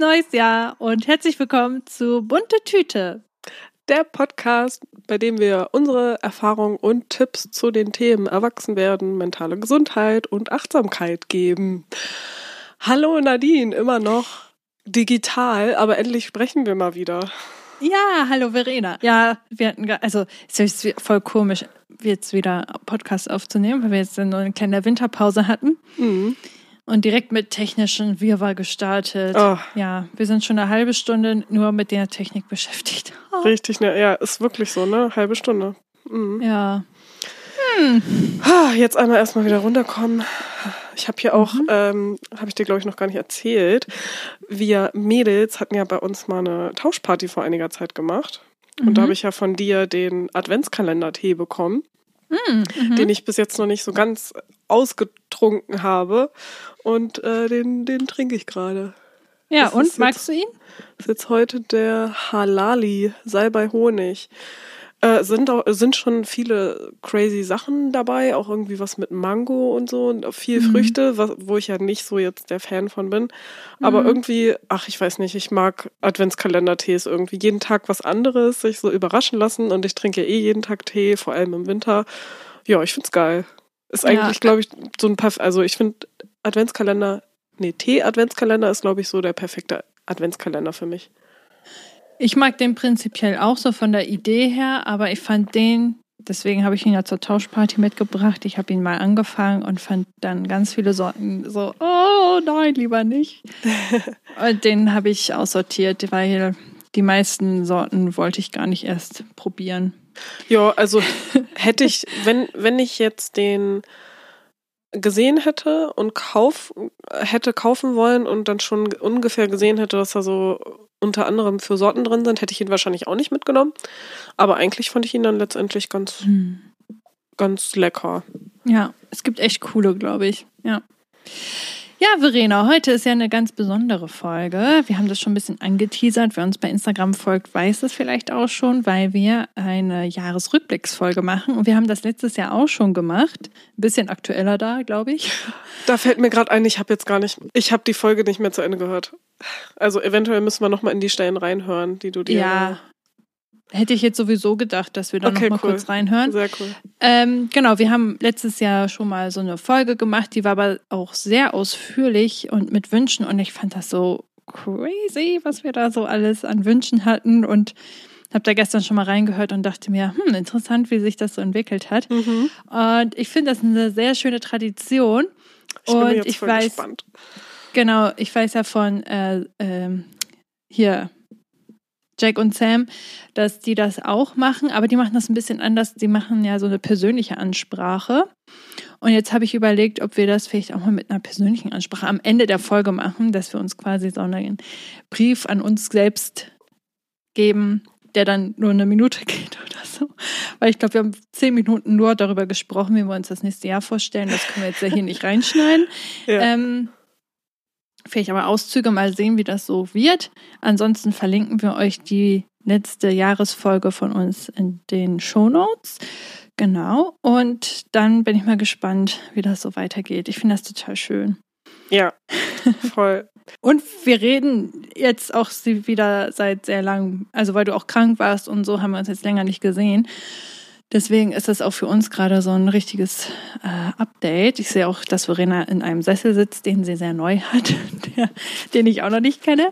neues Jahr und herzlich willkommen zu Bunte Tüte. Der Podcast, bei dem wir unsere Erfahrungen und Tipps zu den Themen Erwachsenwerden, mentale Gesundheit und Achtsamkeit geben. Hallo Nadine, immer noch digital, aber endlich sprechen wir mal wieder. Ja, hallo Verena. Ja, wir hatten, also es ist voll komisch, jetzt wieder Podcast aufzunehmen, weil wir jetzt nur eine kleine Winterpause hatten. Mhm und direkt mit technischen Wirrwarr gestartet. Oh. Ja, wir sind schon eine halbe Stunde nur mit der Technik beschäftigt. Oh. Richtig, ne? Ja, ist wirklich so, ne? Halbe Stunde. Mhm. Ja. Hm. Jetzt einmal erstmal wieder runterkommen. Ich habe hier auch, mhm. ähm, habe ich dir glaube ich noch gar nicht erzählt, wir Mädels hatten ja bei uns mal eine Tauschparty vor einiger Zeit gemacht. Und mhm. da habe ich ja von dir den Adventskalender-Tee bekommen. Mhm. den ich bis jetzt noch nicht so ganz ausgetrunken habe. Und äh, den, den trinke ich gerade. Ja, das und magst du ihn? Das ist jetzt heute der Halali, Salbei Honig. Äh, sind, auch, sind schon viele crazy Sachen dabei, auch irgendwie was mit Mango und so und viel mhm. Früchte, was, wo ich ja nicht so jetzt der Fan von bin. Aber mhm. irgendwie, ach, ich weiß nicht, ich mag Adventskalender-Tees irgendwie. Jeden Tag was anderes, sich so überraschen lassen und ich trinke eh jeden Tag Tee, vor allem im Winter. Ja, ich find's geil. Ist eigentlich, ja. glaube ich, so ein paar, also ich finde Adventskalender, nee, Tee-Adventskalender ist, glaube ich, so der perfekte Adventskalender für mich. Ich mag den prinzipiell auch so von der Idee her, aber ich fand den, deswegen habe ich ihn ja zur Tauschparty mitgebracht. Ich habe ihn mal angefangen und fand dann ganz viele Sorten so, oh nein, lieber nicht. und den habe ich aussortiert, weil die meisten Sorten wollte ich gar nicht erst probieren. Ja, also hätte ich, wenn, wenn ich jetzt den gesehen hätte und kauf, hätte kaufen wollen und dann schon ungefähr gesehen hätte, was da so unter anderem für Sorten drin sind, hätte ich ihn wahrscheinlich auch nicht mitgenommen. Aber eigentlich fand ich ihn dann letztendlich ganz, hm. ganz lecker. Ja, es gibt echt coole, glaube ich. Ja. Ja, Verena, heute ist ja eine ganz besondere Folge. Wir haben das schon ein bisschen angeteasert. Wer uns bei Instagram folgt, weiß es vielleicht auch schon, weil wir eine Jahresrückblicksfolge machen. Und wir haben das letztes Jahr auch schon gemacht. Ein bisschen aktueller da, glaube ich. Da fällt mir gerade ein, ich habe jetzt gar nicht, ich habe die Folge nicht mehr zu Ende gehört. Also eventuell müssen wir nochmal in die Stellen reinhören, die du dir ja. Hätte ich jetzt sowieso gedacht, dass wir da okay, noch mal cool. kurz reinhören. Sehr cool. Ähm, genau, wir haben letztes Jahr schon mal so eine Folge gemacht, die war aber auch sehr ausführlich und mit Wünschen und ich fand das so crazy, was wir da so alles an Wünschen hatten und habe da gestern schon mal reingehört und dachte mir, hm, interessant, wie sich das so entwickelt hat. Mhm. Und ich finde das eine sehr schöne Tradition. Ich bin und jetzt ich voll weiß, gespannt. Genau, ich weiß ja von äh, äh, hier Jack und Sam, dass die das auch machen, aber die machen das ein bisschen anders. Die machen ja so eine persönliche Ansprache. Und jetzt habe ich überlegt, ob wir das vielleicht auch mal mit einer persönlichen Ansprache am Ende der Folge machen, dass wir uns quasi so einen Brief an uns selbst geben, der dann nur eine Minute geht oder so. Weil ich glaube, wir haben zehn Minuten nur darüber gesprochen, wie wir uns das nächste Jahr vorstellen. Das können wir jetzt ja hier nicht reinschneiden. Ja. Ähm, Vielleicht aber Auszüge mal sehen, wie das so wird. Ansonsten verlinken wir euch die letzte Jahresfolge von uns in den Show Notes. Genau. Und dann bin ich mal gespannt, wie das so weitergeht. Ich finde das total schön. Ja, voll. und wir reden jetzt auch wieder seit sehr langem, also weil du auch krank warst und so haben wir uns jetzt länger nicht gesehen. Deswegen ist das auch für uns gerade so ein richtiges äh, Update. Ich sehe auch, dass Verena in einem Sessel sitzt, den sie sehr neu hat, der, den ich auch noch nicht kenne.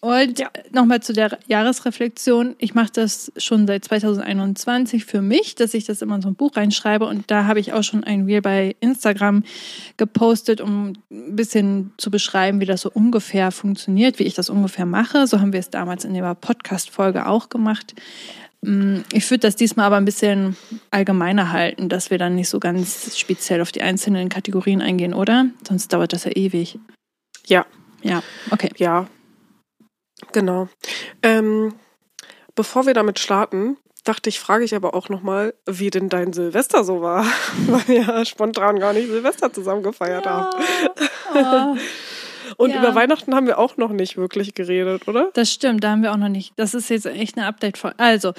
Und ja. nochmal zu der Jahresreflexion. Ich mache das schon seit 2021 für mich, dass ich das immer in so ein Buch reinschreibe. Und da habe ich auch schon ein Reel bei Instagram gepostet, um ein bisschen zu beschreiben, wie das so ungefähr funktioniert, wie ich das ungefähr mache. So haben wir es damals in der Podcast-Folge auch gemacht. Mm, ich würde das diesmal aber ein bisschen allgemeiner halten, dass wir dann nicht so ganz speziell auf die einzelnen Kategorien eingehen, oder? Sonst dauert das ja ewig. Ja. Ja, okay. Ja, genau. Ähm, bevor wir damit starten, dachte ich, frage ich aber auch nochmal, wie denn dein Silvester so war, weil wir ja spontan gar nicht Silvester zusammen gefeiert ja. haben. Oh. Und ja. über Weihnachten haben wir auch noch nicht wirklich geredet, oder? Das stimmt, da haben wir auch noch nicht. Das ist jetzt echt eine Update-Folge. Also,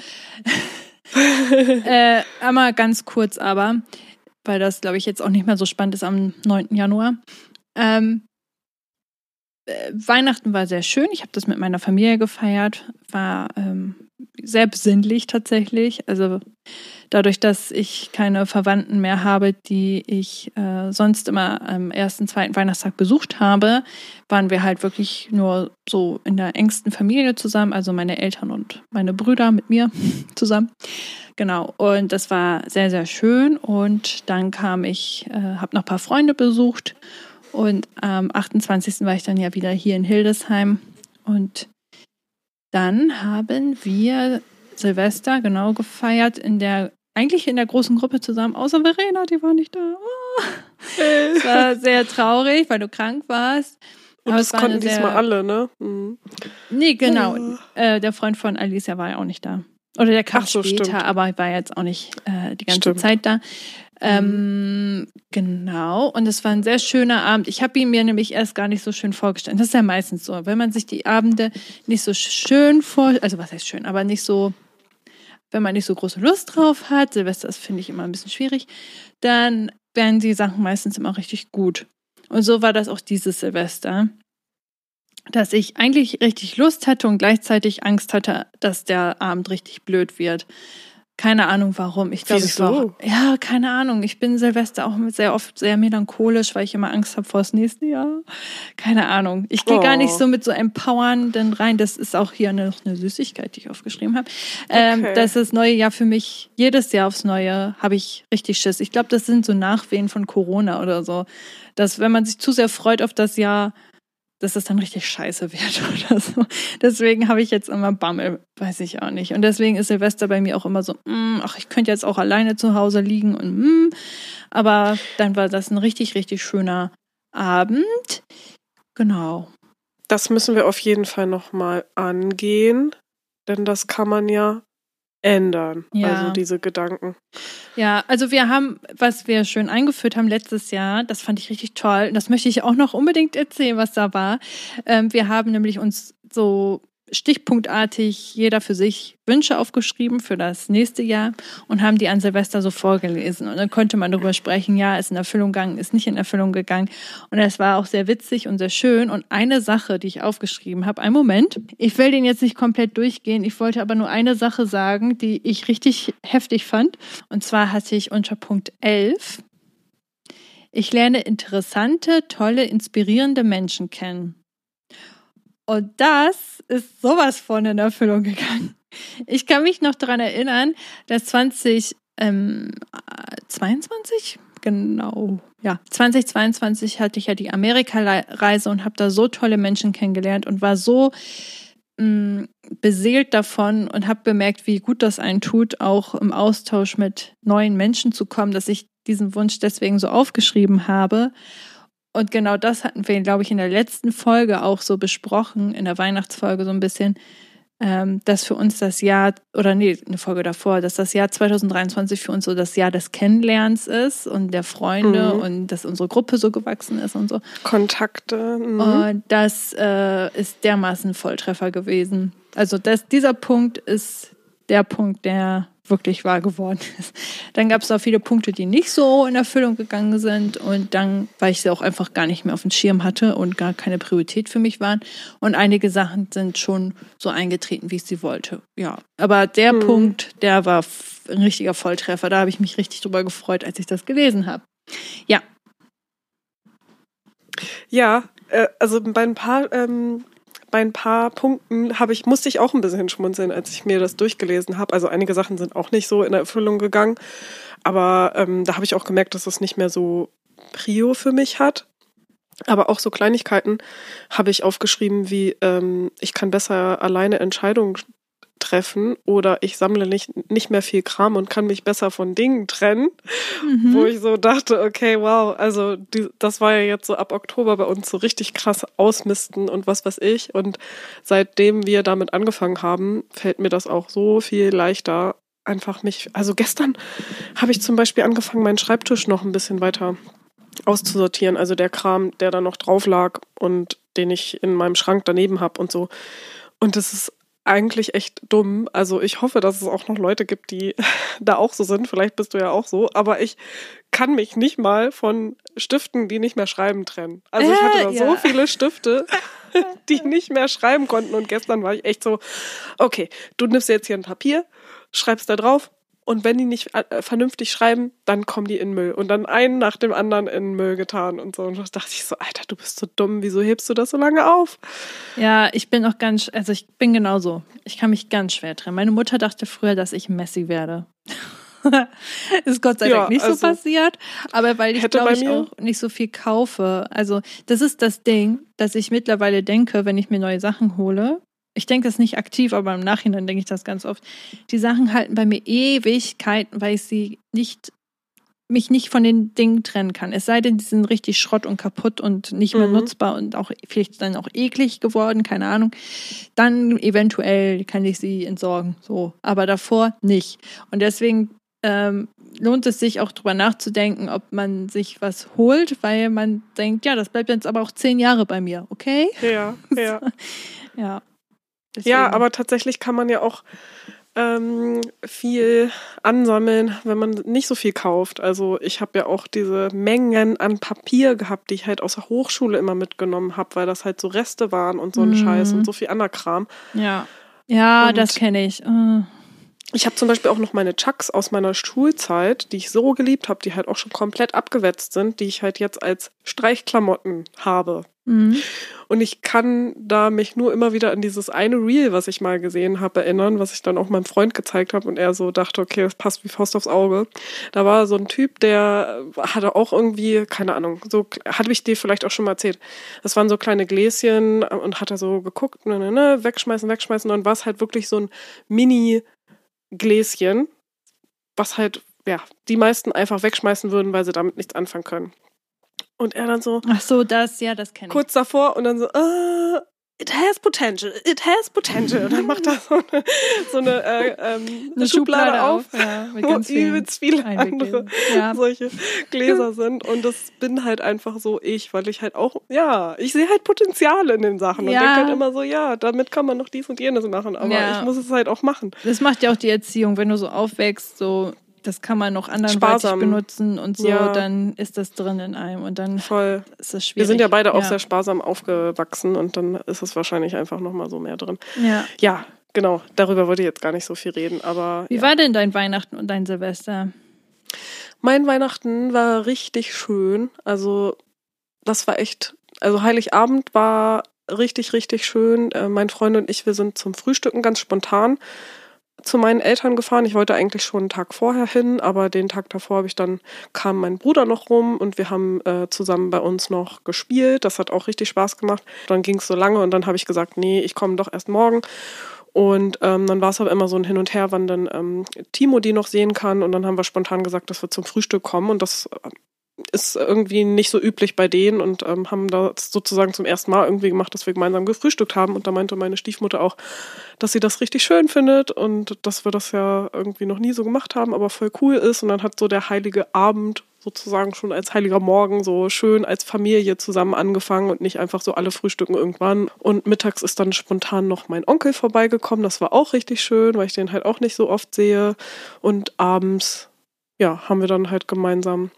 äh, einmal ganz kurz aber, weil das, glaube ich, jetzt auch nicht mehr so spannend ist am 9. Januar. Ähm, äh, Weihnachten war sehr schön. Ich habe das mit meiner Familie gefeiert. War ähm, sehr besinnlich tatsächlich. Also dadurch, dass ich keine Verwandten mehr habe, die ich äh, sonst immer am ersten, zweiten Weihnachtstag besucht habe, waren wir halt wirklich nur so in der engsten Familie zusammen. Also meine Eltern und meine Brüder mit mir zusammen. Genau. Und das war sehr, sehr schön. Und dann kam ich, äh, habe noch ein paar Freunde besucht. Und am 28. war ich dann ja wieder hier in Hildesheim. Und dann haben wir Silvester genau gefeiert in der eigentlich in der großen Gruppe zusammen, außer Verena, die war nicht da. Oh. Es war sehr traurig, weil du krank warst. Und Aber das konnten sehr... diesmal alle, ne? Mhm. Nee, genau. Oh. Äh, der Freund von Alicia war ja auch nicht da. Oder der kam so, später, stimmt. aber war jetzt auch nicht äh, die ganze stimmt. Zeit da. Ähm, mhm. Genau, und es war ein sehr schöner Abend. Ich habe ihn mir nämlich erst gar nicht so schön vorgestellt. Das ist ja meistens so, wenn man sich die Abende nicht so schön vor, also was heißt schön, aber nicht so, wenn man nicht so große Lust drauf hat, Silvester ist, finde ich, immer ein bisschen schwierig, dann werden die Sachen meistens immer richtig gut. Und so war das auch dieses Silvester dass ich eigentlich richtig Lust hatte und gleichzeitig Angst hatte, dass der Abend richtig blöd wird. Keine Ahnung warum. Ich glaube, ich war ja keine Ahnung. Ich bin Silvester auch sehr oft sehr melancholisch, weil ich immer Angst habe vor das nächste Jahr. Keine Ahnung. Ich gehe oh. gar nicht oh. so mit so empowernden rein. Das ist auch hier noch eine Süßigkeit, die ich aufgeschrieben habe. Ähm, okay. Das ist das neue Jahr für mich. Jedes Jahr aufs Neue habe ich richtig Schiss. Ich glaube, das sind so Nachwehen von Corona oder so. Dass wenn man sich zu sehr freut auf das Jahr, dass es dann richtig scheiße wird oder so. Deswegen habe ich jetzt immer Bammel, weiß ich auch nicht. Und deswegen ist Silvester bei mir auch immer so, mm, ach, ich könnte jetzt auch alleine zu Hause liegen und mm. aber dann war das ein richtig, richtig schöner Abend. Genau. Das müssen wir auf jeden Fall nochmal angehen, denn das kann man ja ändern. Ja. Also diese Gedanken. Ja, also wir haben, was wir schön eingeführt haben letztes Jahr, das fand ich richtig toll. Und das möchte ich auch noch unbedingt erzählen, was da war. Ähm, wir haben nämlich uns so stichpunktartig jeder für sich Wünsche aufgeschrieben für das nächste Jahr und haben die an Silvester so vorgelesen. Und dann konnte man darüber sprechen, ja, ist in Erfüllung gegangen, ist nicht in Erfüllung gegangen. Und es war auch sehr witzig und sehr schön. Und eine Sache, die ich aufgeschrieben habe, ein Moment, ich will den jetzt nicht komplett durchgehen, ich wollte aber nur eine Sache sagen, die ich richtig heftig fand. Und zwar hatte ich unter Punkt 11, ich lerne interessante, tolle, inspirierende Menschen kennen. Und das ist sowas von in Erfüllung gegangen. Ich kann mich noch daran erinnern, dass 2022, ähm, genau, ja, 2022 hatte ich ja die Amerika-Reise und habe da so tolle Menschen kennengelernt und war so mh, mm, beseelt davon und habe bemerkt, wie gut das einen tut, auch im Austausch mit neuen Menschen zu kommen, dass ich diesen Wunsch deswegen so aufgeschrieben habe. Und genau das hatten wir, glaube ich, in der letzten Folge auch so besprochen, in der Weihnachtsfolge so ein bisschen, ähm, dass für uns das Jahr, oder nee, eine Folge davor, dass das Jahr 2023 für uns so das Jahr des Kennenlernens ist und der Freunde mhm. und dass unsere Gruppe so gewachsen ist und so. Kontakte. Mhm. Und das äh, ist dermaßen Volltreffer gewesen. Also das, dieser Punkt ist der Punkt, der wirklich wahr geworden ist. Dann gab es auch viele Punkte, die nicht so in Erfüllung gegangen sind und dann, weil ich sie auch einfach gar nicht mehr auf dem Schirm hatte und gar keine Priorität für mich waren. Und einige Sachen sind schon so eingetreten, wie ich sie wollte. Ja, aber der hm. Punkt, der war ein richtiger Volltreffer. Da habe ich mich richtig drüber gefreut, als ich das gelesen habe. Ja. Ja, äh, also bei ein paar ähm, bei ein paar Punkten habe ich, musste ich auch ein bisschen schmunzeln, als ich mir das durchgelesen habe. Also einige Sachen sind auch nicht so in Erfüllung gegangen. Aber ähm, da habe ich auch gemerkt, dass es nicht mehr so Prio für mich hat. Aber auch so Kleinigkeiten habe ich aufgeschrieben, wie ähm, ich kann besser alleine Entscheidungen treffen oder ich sammle nicht, nicht mehr viel Kram und kann mich besser von Dingen trennen, mhm. wo ich so dachte, okay, wow, also die, das war ja jetzt so ab Oktober bei uns so richtig krass ausmisten und was weiß ich. Und seitdem wir damit angefangen haben, fällt mir das auch so viel leichter, einfach mich, also gestern habe ich zum Beispiel angefangen, meinen Schreibtisch noch ein bisschen weiter auszusortieren, also der Kram, der da noch drauf lag und den ich in meinem Schrank daneben habe und so. Und das ist eigentlich echt dumm. Also ich hoffe, dass es auch noch Leute gibt, die da auch so sind. Vielleicht bist du ja auch so. Aber ich kann mich nicht mal von Stiften, die nicht mehr schreiben, trennen. Also ich hatte da ja. so viele Stifte, die nicht mehr schreiben konnten. Und gestern war ich echt so, okay, du nimmst jetzt hier ein Papier, schreibst da drauf. Und wenn die nicht äh, vernünftig schreiben, dann kommen die in den Müll. Und dann einen nach dem anderen in den Müll getan und so. Und da dachte ich so, Alter, du bist so dumm, wieso hebst du das so lange auf? Ja, ich bin auch ganz, also ich bin genauso. Ich kann mich ganz schwer trennen. Meine Mutter dachte früher, dass ich Messi werde. ist Gott sei Ja, Dank nicht also, so passiert, aber weil ich glaube ich auch nicht so viel kaufe. Also das ist das Ding, dass ich mittlerweile denke, wenn ich mir neue Sachen hole. Ich denke das nicht aktiv, aber im Nachhinein denke ich das ganz oft. Die Sachen halten bei mir Ewigkeiten, weil ich sie nicht mich nicht von den Dingen trennen kann. Es sei denn, die sind richtig Schrott und kaputt und nicht mehr Mhm. nutzbar und auch vielleicht dann auch eklig geworden, keine Ahnung. Dann eventuell kann ich sie entsorgen, so. Aber davor nicht. Und deswegen ähm, lohnt es sich auch drüber nachzudenken, ob man sich was holt, weil man denkt, ja, das bleibt jetzt aber auch zehn Jahre bei mir, okay? Ja, ja. Ja. Ja, Deswegen. aber tatsächlich kann man ja auch ähm, viel ansammeln, wenn man nicht so viel kauft. Also ich habe ja auch diese Mengen an Papier gehabt, die ich halt aus der Hochschule immer mitgenommen habe, weil das halt so Reste waren und so ein Mhm. Scheiß und so viel anderer Kram. Ja. Ja, Und- das kenne ich. Äh. Ich habe zum Beispiel auch noch meine Chucks aus meiner Schulzeit, die ich so geliebt habe, die halt auch schon komplett abgewetzt sind, die ich halt jetzt als Streichklamotten habe. Mhm. Und ich kann da mich nur immer wieder an dieses eine Reel, was ich mal gesehen habe, erinnern, was ich dann auch meinem Freund gezeigt habe und er so dachte, okay, das passt wie Faust aufs Auge. Da war so ein Typ, der hatte auch irgendwie, keine Ahnung, so hatte ich dir vielleicht auch schon mal erzählt. Das waren so kleine Gläschen und hat er so geguckt, ne, ne, ne, wegschmeißen, wegschmeißen. Und dann war es halt wirklich so ein Mini-Gläschen, was halt, ja, die meisten einfach wegschmeißen würden, weil sie damit nichts anfangen können. Und er dann so, Ach so, das, ja, das kenne ich. kurz davor und dann so, uh, it has potential, it has potential. Und dann macht er so eine, so eine, äh, ähm, Eine Schublade, auf, ja, mit wo ganz vielen übelst viele andere. Ja. solche Gläser sind. Und das bin halt einfach so ich, weil ich halt auch, ja, ich sehe halt Potenzial in den Sachen und Ja. denke halt immer so, ja, damit kann man noch dies und jenes machen, aber ich muss es halt auch machen. Das macht ja auch die Erziehung, wenn du so aufwächst, so, das kann man noch anderweitig Sparsam. benutzen und so, Ja. dann ist das drin in einem und dann Voll. ist das schwierig. Wir sind ja beide auch sehr sparsam aufgewachsen und dann ist es wahrscheinlich einfach nochmal so mehr drin. Ja. Ja, genau. Darüber wollte ich jetzt gar nicht so viel reden, aber. Wie ja. war denn dein Weihnachten und dein Silvester? Mein Weihnachten war richtig schön. Also, das war echt. Also, Heiligabend war richtig, richtig schön. Äh, mein Freund und ich, wir sind zum Frühstücken ganz spontan zu meinen Eltern gefahren. Ich wollte eigentlich schon einen Tag vorher hin, aber den Tag davor habe ich dann kam mein Bruder noch rum und wir haben äh, zusammen bei uns noch gespielt. Das hat auch richtig Spaß gemacht. Dann ging es so lange und dann habe ich gesagt, nee, ich komme doch erst morgen. Und ähm, dann war es aber immer so ein Hin und Her, wann dann ähm, Timo die noch sehen kann. Und dann haben wir spontan gesagt, dass wir zum Frühstück kommen. Und das ist irgendwie nicht so üblich bei denen und ähm, haben das sozusagen zum ersten Mal irgendwie gemacht, dass wir gemeinsam gefrühstückt haben. Und da meinte meine Stiefmutter auch, dass sie das richtig schön findet und dass wir das ja irgendwie noch nie so gemacht haben, aber voll cool ist. Und dann hat so der heilige Abend sozusagen schon als heiliger Morgen so schön als Familie zusammen angefangen und nicht einfach so alle frühstücken irgendwann. Und mittags ist dann spontan noch mein Onkel vorbeigekommen. Das war auch richtig schön, weil ich den halt auch nicht so oft sehe. Und abends, ja, haben wir dann halt gemeinsam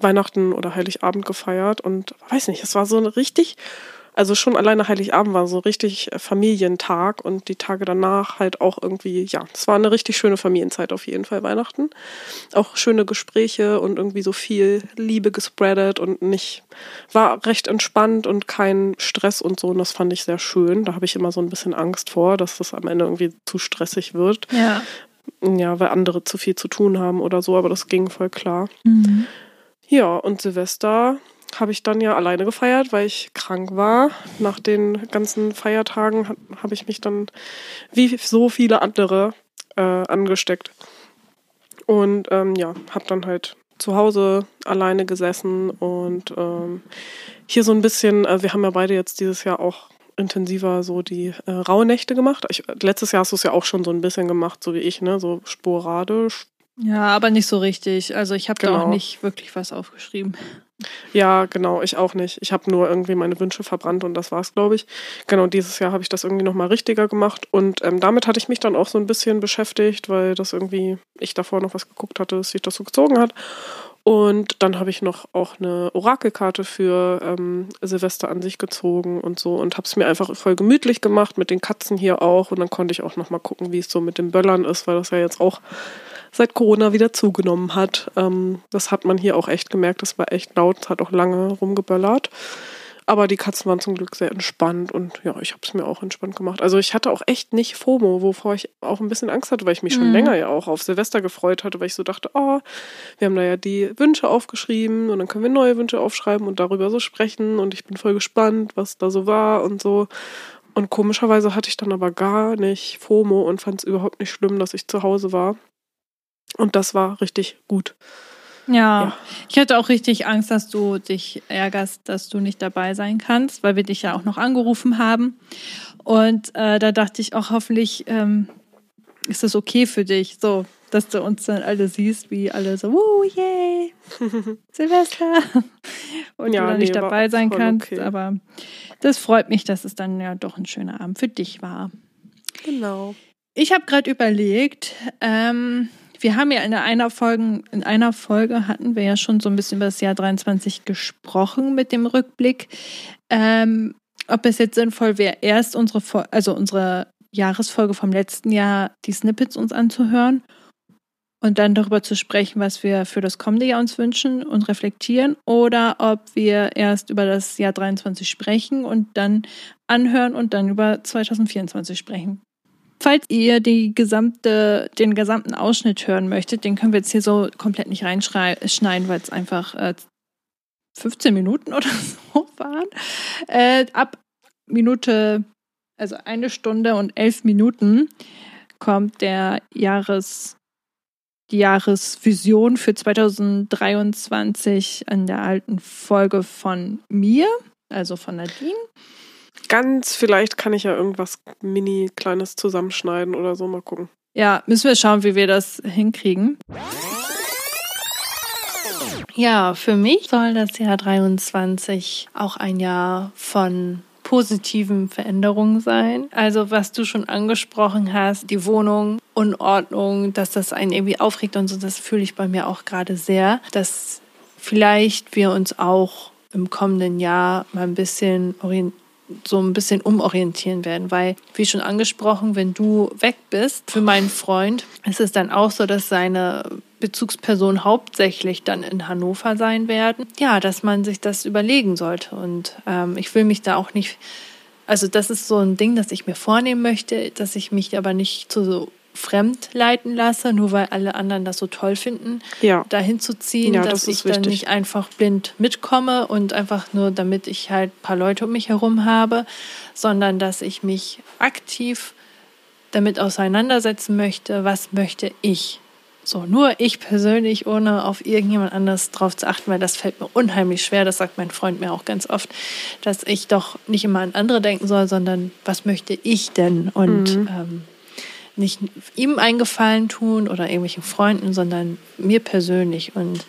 Weihnachten oder Heiligabend gefeiert und weiß nicht, es war so ein richtig, also schon alleine Heiligabend war so richtig äh, Familientag und die Tage danach halt auch irgendwie, ja, es war eine richtig schöne Familienzeit auf jeden Fall Weihnachten. Auch schöne Gespräche und irgendwie so viel Liebe gespreadet und nicht, war recht entspannt und kein Stress und so und das fand ich sehr schön. Da habe ich immer so ein bisschen Angst vor, dass das am Ende irgendwie zu stressig wird. Ja. Ja, weil andere zu viel zu tun haben oder so, aber das ging voll klar. Mhm. Ja, und Silvester habe ich dann ja alleine gefeiert, weil ich krank war. Nach den ganzen Feiertagen ha- habe ich mich dann wie so viele andere äh, angesteckt. Und ähm, ja, habe dann halt zu Hause alleine gesessen und ähm, hier so ein bisschen, äh, wir haben ja beide jetzt dieses Jahr auch intensiver so die äh, Rauhnächte gemacht. Ich, letztes Jahr hast du es ja auch schon so ein bisschen gemacht, so wie ich, ne? So sporadisch Ja, aber nicht so richtig. Also ich habe da Genau. auch nicht wirklich was aufgeschrieben. Ja, genau, ich auch nicht. Ich habe nur irgendwie meine Wünsche verbrannt und das war's, glaube ich. Genau, dieses Jahr habe ich das irgendwie nochmal richtiger gemacht und ähm, damit hatte ich mich dann auch so ein bisschen beschäftigt, weil das irgendwie, ich davor noch was geguckt hatte, dass sich das so gezogen hat. Und dann habe ich noch auch eine Orakelkarte für ähm, Silvester an sich gezogen und so und habe es mir einfach voll gemütlich gemacht mit den Katzen hier auch und dann konnte ich auch nochmal gucken, wie es so mit den Böllern ist, weil das ja jetzt auch seit Corona wieder zugenommen hat. Ähm, das hat man hier auch echt gemerkt. Das war echt laut, es hat auch lange rumgeböllert. Aber die Katzen waren zum Glück sehr entspannt und ja, ich habe es mir auch entspannt gemacht. Also ich hatte auch echt nicht FOMO, wovor ich auch ein bisschen Angst hatte, weil ich mich schon Mhm. länger ja auch auf Silvester gefreut hatte, weil ich so dachte, oh, wir haben da ja die Wünsche aufgeschrieben und dann können wir neue Wünsche aufschreiben und darüber so sprechen und ich bin voll gespannt, was da so war und so. Und komischerweise hatte ich dann aber gar nicht FOMO und fand es überhaupt nicht schlimm, dass ich zu Hause war. Und das war richtig gut. Ja. Ja. ich hatte auch richtig Angst, dass du dich ärgerst, dass du nicht dabei sein kannst, weil wir dich ja auch noch angerufen haben. Und äh, da dachte ich auch, hoffentlich ähm, ist das okay für dich, so, dass du uns dann alle siehst, wie alle so, wuh, yay, Silvester. Und Ja, du dann nicht nee, war dabei sein kannst. okay. Aber das freut mich, dass es dann ja doch ein schöner Abend für dich war. Genau. Ich habe gerade überlegt, ähm, wir haben ja in einer Folge, in einer Folge hatten wir ja schon so ein bisschen über das Jahr 23 gesprochen mit dem Rückblick. Ähm, ob es jetzt sinnvoll wäre, erst unsere, also unsere Jahresfolge vom letzten Jahr, die Snippets uns anzuhören und dann darüber zu sprechen, was wir für das kommende Jahr uns wünschen und reflektieren, oder ob wir erst über das Jahr 23 sprechen und dann anhören und dann über 2024 sprechen. Falls ihr die gesamte, den gesamten Ausschnitt hören möchtet, den können wir jetzt hier so komplett nicht reinschneiden, weil es einfach äh, 15 Minuten oder so waren. Äh, ab Minute, also eine Stunde und elf Minuten kommt der Jahres, die Jahresvision für 2023 an der alten Folge von mir, also von Nadine. Ganz vielleicht kann ich ja irgendwas mini kleines zusammenschneiden oder so. Mal gucken. Ja, müssen wir schauen, wie wir das hinkriegen. Ja, für mich soll das Jahr 23 auch ein Jahr von positiven Veränderungen sein. Also was du schon angesprochen hast, die Wohnung, Unordnung, dass das einen irgendwie aufregt und so, das fühle ich bei mir auch gerade sehr, dass vielleicht wir uns auch im kommenden Jahr mal ein bisschen orient so ein bisschen umorientieren werden, weil, wie schon angesprochen, wenn du weg bist für meinen Freund, ist es dann auch so, dass seine Bezugspersonen hauptsächlich dann in Hannover sein werden. Ja, dass man sich das überlegen sollte. Und ähm, ich will mich da auch nicht, also das ist so ein Ding, das ich mir vornehmen möchte, dass ich mich aber nicht zu so fremd leiten lasse, nur weil alle anderen das so toll finden, Ja. dahin zu ziehen, Ja, dass das ich dann wichtig. nicht einfach blind mitkomme und einfach nur, damit ich halt ein paar Leute um mich herum habe, sondern dass ich mich aktiv damit auseinandersetzen möchte, was möchte ich. So, nur ich persönlich, ohne auf irgendjemand anders drauf zu achten, weil das fällt mir unheimlich schwer, das sagt mein Freund mir auch ganz oft, dass ich doch nicht immer an andere denken soll, sondern was möchte ich denn? Und ähm, nicht ihm einen Gefallen tun oder irgendwelchen Freunden, sondern mir persönlich. Und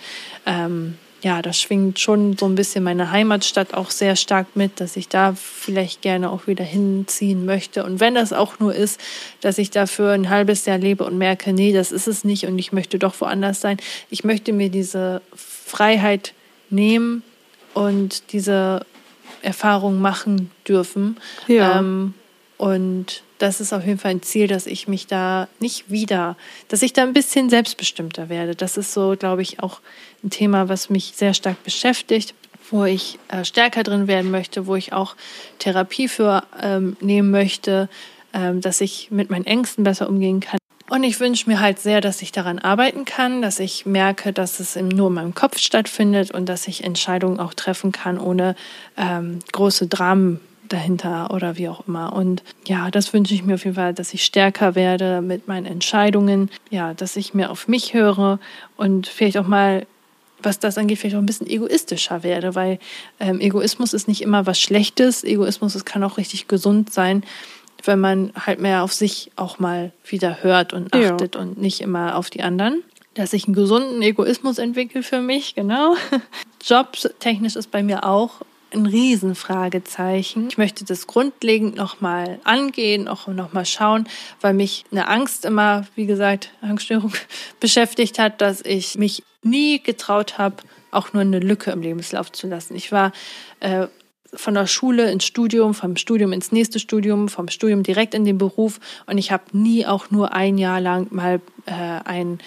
ähm, ja, das schwingt schon so ein bisschen meine Heimatstadt auch sehr stark mit, dass ich da vielleicht gerne auch wieder hinziehen möchte. Und wenn das auch nur ist, dass ich dafür ein halbes Jahr lebe und merke, nee, das ist es nicht und ich möchte doch woanders sein. Ich möchte mir diese Freiheit nehmen und diese Erfahrung machen dürfen. Ja. Ähm, und das ist auf jeden Fall ein Ziel, dass ich mich da nicht wieder, dass ich da ein bisschen selbstbestimmter werde. Das ist so, glaube ich, auch ein Thema, was mich sehr stark beschäftigt, wo ich äh, stärker drin werden möchte, wo ich auch Therapie für ähm, nehmen möchte, ähm, dass ich mit meinen Ängsten besser umgehen kann. Und ich wünsche mir halt sehr, dass ich daran arbeiten kann, dass ich merke, dass es nur in meinem Kopf stattfindet und dass ich Entscheidungen auch treffen kann, ohne ähm, große Dramen dahinter oder wie auch immer. Und ja, das wünsche ich mir auf jeden Fall, dass ich stärker werde mit meinen Entscheidungen, ja, dass ich mehr auf mich höre und vielleicht auch mal, was das angeht, vielleicht auch ein bisschen egoistischer werde, weil ähm, Egoismus ist nicht immer was Schlechtes. Egoismus es kann auch richtig gesund sein, wenn man halt mehr auf sich auch mal wieder hört und Ja. achtet und nicht immer auf die anderen. dass ich einen gesunden Egoismus entwickle für mich, genau. Jobtechnisch ist bei mir auch ein Riesenfragezeichen. Ich möchte das grundlegend nochmal angehen, auch nochmal schauen, weil mich eine Angst immer, wie gesagt, Angststörung beschäftigt hat, dass ich mich nie getraut habe, auch nur eine Lücke im Lebenslauf zu lassen. Ich war äh, von der Schule ins Studium, vom Studium ins nächste Studium, vom Studium direkt in den Beruf und ich habe nie auch nur ein Jahr lang mal äh, ein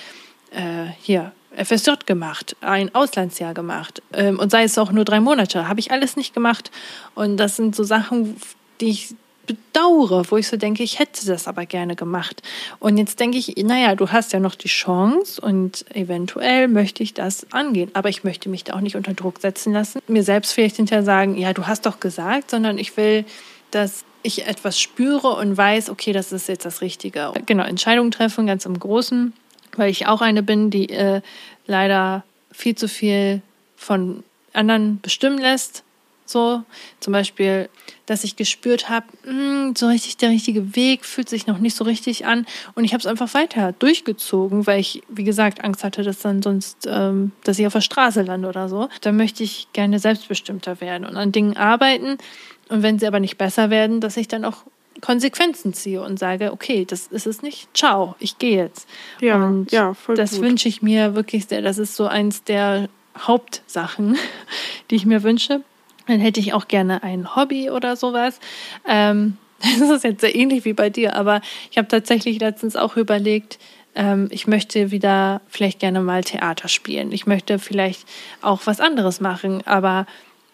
äh, hier FSJ gemacht, ein Auslandsjahr gemacht ähm, und sei es auch nur drei Monate, habe ich alles nicht gemacht und das sind so Sachen, die ich bedauere, wo ich so denke, ich hätte das aber gerne gemacht. Und jetzt denke ich, naja, du hast ja noch die Chance und eventuell möchte ich das angehen. Aber ich möchte mich da auch nicht unter Druck setzen lassen. Mir selbst vielleicht hinterher sagen, ja, du hast doch gesagt, sondern ich will, dass ich etwas spüre und weiß, okay, das ist jetzt das Richtige. Genau, Entscheidungen treffen, ganz im Großen, weil ich auch eine bin, die äh, leider viel zu viel von anderen bestimmen lässt so, zum Beispiel, dass ich gespürt habe, hm, so richtig der richtige Weg fühlt sich noch nicht so richtig an. Und ich habe es einfach weiter durchgezogen, weil ich, wie gesagt, Angst hatte, dass dann sonst, ähm, dass ich auf der Straße lande oder so. Da möchte ich gerne selbstbestimmter werden und an Dingen arbeiten. Und wenn sie aber nicht besser werden, dass ich dann auch Konsequenzen ziehe und sage, okay, das ist es nicht, ciao, ich gehe jetzt. Ja, und ja, voll das wünsche ich mir wirklich sehr. Das ist so eins der Hauptsachen, die ich mir wünsche. Dann hätte ich auch gerne ein Hobby oder sowas. Ähm, das ist jetzt sehr ähnlich wie bei dir, aber ich habe tatsächlich letztens auch überlegt, ähm, ich möchte wieder vielleicht gerne mal Theater spielen. Ich möchte vielleicht auch was anderes machen, aber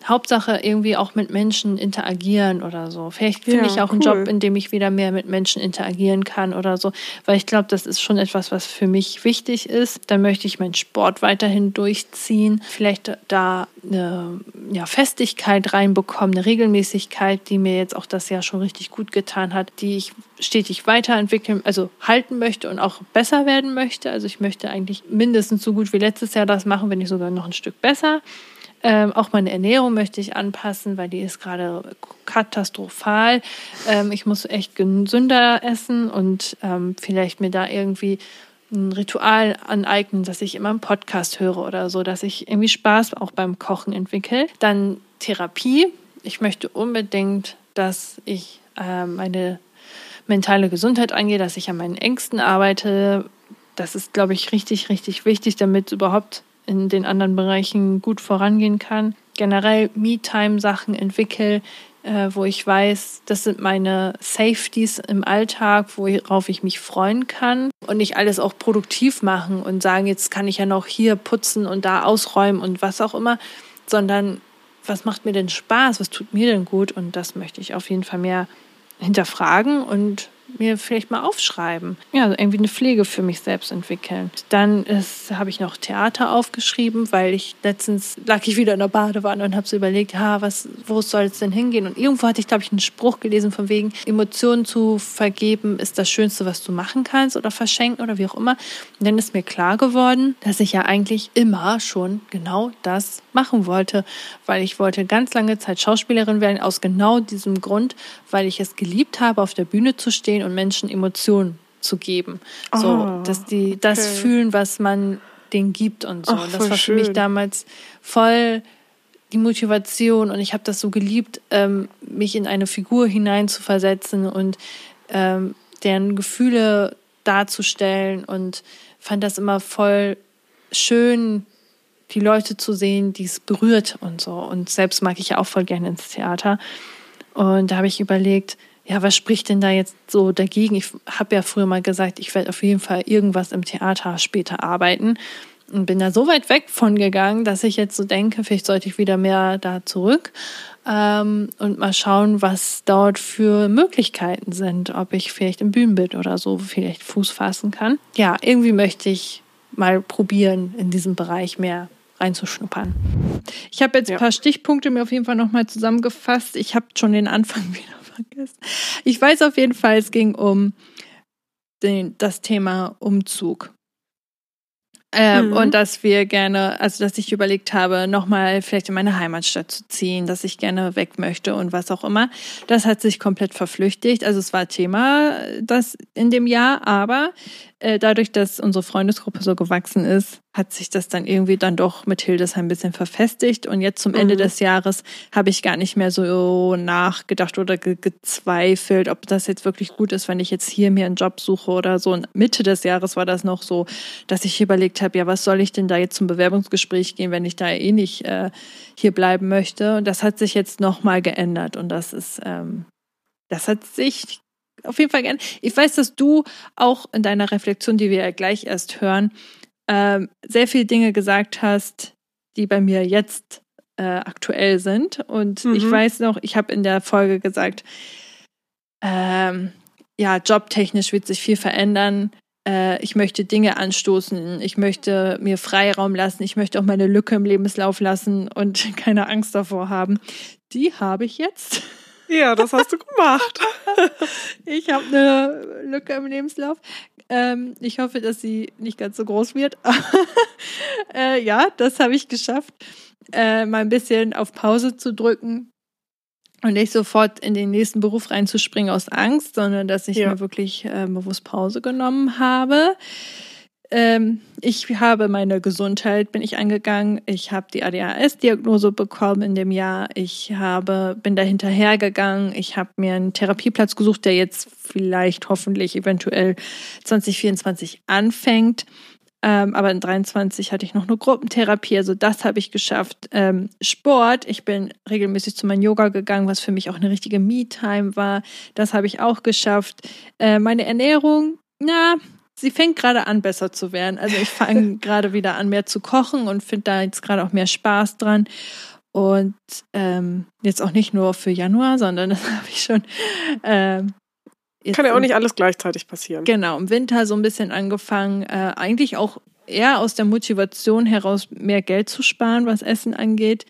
Hauptsache irgendwie auch mit Menschen interagieren oder so. Vielleicht finde Ja, ich auch einen cool. Job, in dem ich wieder mehr mit Menschen interagieren kann oder so, weil ich glaube, das ist schon etwas, was für mich wichtig ist. Dann möchte ich meinen Sport weiterhin durchziehen, vielleicht da eine ja, Festigkeit reinbekommen, eine Regelmäßigkeit, die mir jetzt auch das Jahr schon richtig gut getan hat, die ich stetig weiterentwickeln, also halten möchte und auch besser werden möchte. Also ich möchte eigentlich mindestens so gut wie letztes Jahr das machen, wenn nicht sogar noch ein Stück besser. Ähm, auch meine Ernährung möchte ich anpassen, weil die ist gerade katastrophal. Ähm, ich muss echt gesünder essen und ähm, vielleicht mir da irgendwie ein Ritual aneignen, dass ich immer einen Podcast höre oder so, dass ich irgendwie Spaß auch beim Kochen entwickle. Dann Therapie. Ich möchte unbedingt, dass ich äh, meine mentale Gesundheit angehe, dass ich an meinen Ängsten arbeite. Das ist, glaube ich, richtig, richtig wichtig, damit überhaupt in den anderen Bereichen gut vorangehen kann. Generell Me-Time-Sachen entwickle, äh, wo ich weiß, das sind meine Safeties im Alltag, worauf ich mich freuen kann und nicht alles auch produktiv machen und sagen, jetzt kann ich ja noch hier putzen und da ausräumen und was auch immer, sondern was macht mir denn Spaß, was tut mir denn gut und das möchte ich auf jeden Fall mehr hinterfragen und mir vielleicht mal aufschreiben. Ja, also irgendwie eine Pflege für mich selbst entwickeln. Dann habe ich noch Theater aufgeschrieben, weil ich letztens lag ich wieder in der Badewanne und habe so überlegt, ha, was, wo soll es denn hingehen? Und irgendwo hatte ich, glaube ich, einen Spruch gelesen von wegen, Emotionen zu vergeben ist das Schönste, was du machen kannst oder verschenken oder wie auch immer. Und dann ist mir klar geworden, dass ich ja eigentlich immer schon genau das machen wollte, weil ich wollte ganz lange Zeit Schauspielerin werden, aus genau diesem Grund, weil ich es geliebt habe, auf der Bühne zu stehen und Menschen Emotionen zu geben. So, Ah, dass die das okay. fühlen, was man denen gibt und so. Ach, und das war für mich schön. damals voll die Motivation und ich habe das so geliebt, ähm, mich in eine Figur hineinzuversetzen und ähm, deren Gefühle darzustellen und fand das immer voll schön, die Leute zu sehen, die es berührt und so. Und selbst mag ich ja auch voll gerne ins Theater. Und da habe ich überlegt, ja, was spricht denn da jetzt so dagegen? Ich habe ja früher mal gesagt, ich werde auf jeden Fall irgendwas im Theater später arbeiten. Und bin da so weit weg von gegangen, dass ich jetzt so denke, vielleicht sollte ich wieder mehr da zurück ähm, und mal schauen, was dort für Möglichkeiten sind, ob ich vielleicht im Bühnenbild oder so vielleicht Fuß fassen kann. Ja, irgendwie möchte ich mal probieren, in diesem Bereich mehr reinzuschnuppern. Ich habe jetzt Ja. ein paar Stichpunkte mir auf jeden Fall nochmal zusammengefasst. Ich habe schon den Anfang wieder vergessen. Ich weiß auf jeden Fall, es ging um den, das Thema Umzug. Ähm, mhm. Und dass wir gerne, also dass ich überlegt habe, nochmal vielleicht in meine Heimatstadt zu ziehen, dass ich gerne weg möchte und was auch immer. Das hat sich komplett verflüchtigt. Also es war Thema das in dem Jahr, aber äh, dadurch, dass unsere Freundesgruppe so gewachsen ist, hat sich das dann irgendwie dann doch mit Hildesheim ein bisschen verfestigt. Und jetzt zum Ende mhm. des Jahres habe ich gar nicht mehr so nachgedacht oder ge gezweifelt, ob das jetzt wirklich gut ist, wenn ich jetzt hier mir einen Job suche oder so. Und Mitte des Jahres war das noch so, dass ich überlegt habe, ja, was soll ich denn da jetzt zum Bewerbungsgespräch gehen, wenn ich da eh nicht äh, hier bleiben möchte. Und das hat sich jetzt nochmal geändert. Und das ist, ähm, das hat sich auf jeden Fall gerne. Ich weiß, dass du auch in deiner Reflexion, die wir ja gleich erst hören, ähm, sehr viele Dinge gesagt hast, die bei mir jetzt äh, aktuell sind. Und mhm. ich weiß noch, ich habe in der Folge gesagt, ähm, ja, jobtechnisch wird sich viel verändern. Äh, ich möchte Dinge anstoßen. Ich möchte mir Freiraum lassen. Ich möchte auch meine Lücke im Lebenslauf lassen und keine Angst davor haben. Die habe ich jetzt. Ja, das hast du gemacht. ich habe eine Lücke im Lebenslauf. Ähm, ich hoffe, dass sie nicht ganz so groß wird. äh, ja, das habe ich geschafft, äh, mal ein bisschen auf Pause zu drücken und nicht sofort in den nächsten Beruf reinzuspringen aus Angst, sondern dass ich ja. mir wirklich äh, bewusst Pause genommen habe. Ähm, ich habe meine Gesundheit, bin ich angegangen. Ich habe die ADHS-Diagnose bekommen in dem Jahr. Ich habe, bin da hinterhergegangen. Ich habe mir einen Therapieplatz gesucht, der jetzt vielleicht hoffentlich eventuell 2024 anfängt. Ähm, aber in 23 hatte ich noch eine Gruppentherapie, also das habe ich geschafft. Ähm, Sport, ich bin regelmäßig zu meinem Yoga gegangen, was für mich auch eine richtige Me-Time war. Das habe ich auch geschafft. Äh, meine Ernährung, na, sie fängt gerade an, besser zu werden. Also ich fange gerade wieder an, mehr zu kochen und finde da jetzt gerade auch mehr Spaß dran. Und ähm, jetzt auch nicht nur für Januar, sondern das habe ich schon. Ähm, Kann ja auch nicht alles gleichzeitig passieren. Genau, im Winter so ein bisschen angefangen, äh, eigentlich auch eher aus der Motivation heraus, mehr Geld zu sparen, was Essen angeht.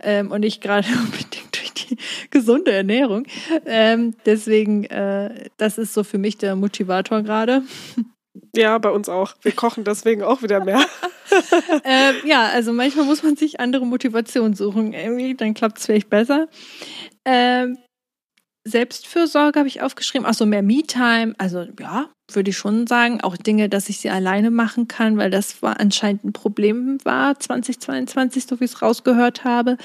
Ähm, und nicht gerade unbedingt durch die gesunde Ernährung. Ähm, deswegen, äh, das ist so für mich der Motivator gerade. Ja, bei uns auch. Wir kochen deswegen auch wieder mehr. ähm, ja, also manchmal muss man sich andere Motivationen suchen. Irgendwie, dann klappt es vielleicht besser. Ähm, Selbstfürsorge habe ich aufgeschrieben. Ach so, mehr Me-Time. Also ja, würde ich schon sagen. Auch Dinge, dass ich sie alleine machen kann, weil das war anscheinend ein Problem war 2022, so wie ich es rausgehört habe.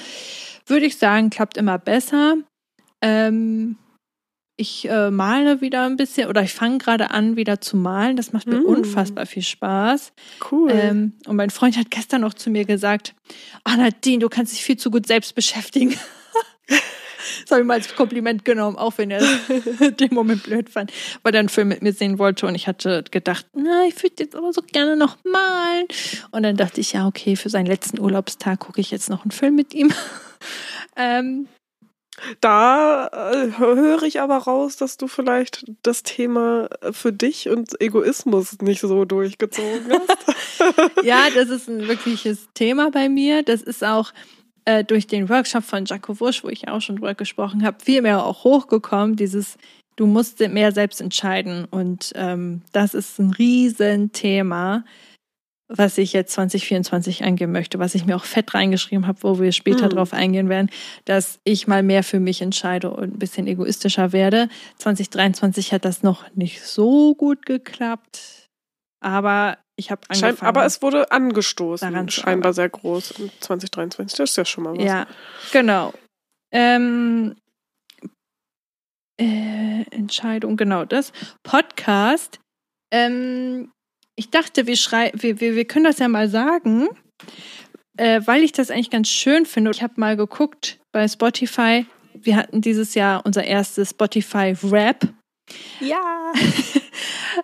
Würde ich sagen, klappt immer besser. Ähm, ich äh, male wieder ein bisschen oder ich fange gerade an, wieder zu malen. Das macht mir mm. unfassbar viel Spaß. Cool. Ähm, und mein Freund hat gestern auch zu mir gesagt: Ah, oh, Nadine, du kannst dich viel zu gut selbst beschäftigen. das habe ich mal als Kompliment genommen, auch wenn er den Moment blöd fand, weil er einen Film mit mir sehen wollte. Und ich hatte gedacht, na, ich würde jetzt aber so gerne noch malen. Und dann dachte ich, ja, okay, für seinen letzten Urlaubstag gucke ich jetzt noch einen Film mit ihm. ähm, da äh, höre ich aber raus, dass du vielleicht das Thema für dich und Egoismus nicht so durchgezogen hast. ja, das ist ein wirkliches Thema bei mir. Das ist auch äh, durch den Workshop von Jaco Wusch, wo ich auch schon drüber gesprochen habe, viel mehr auch hochgekommen. Dieses, du musst mehr selbst entscheiden. Und ähm, das ist ein Riesenthema. Thema was ich jetzt 2024 angehen möchte, was ich mir auch fett reingeschrieben habe, wo wir später mhm. drauf eingehen werden, dass ich mal mehr für mich entscheide und ein bisschen egoistischer werde. 2023 hat das noch nicht so gut geklappt, aber ich habe angefangen. Schein, aber es wurde angestoßen, scheinbar sehr groß. 2023, das ist ja schon mal was. Ja, genau. Ähm, äh, Entscheidung, genau das. Podcast. Ähm, ich dachte, wir, schrei wir, wir, wir können das ja mal sagen, äh, weil ich das eigentlich ganz schön finde. Ich habe mal geguckt bei Spotify. Wir hatten dieses Jahr unser erstes Spotify Rap. Ja.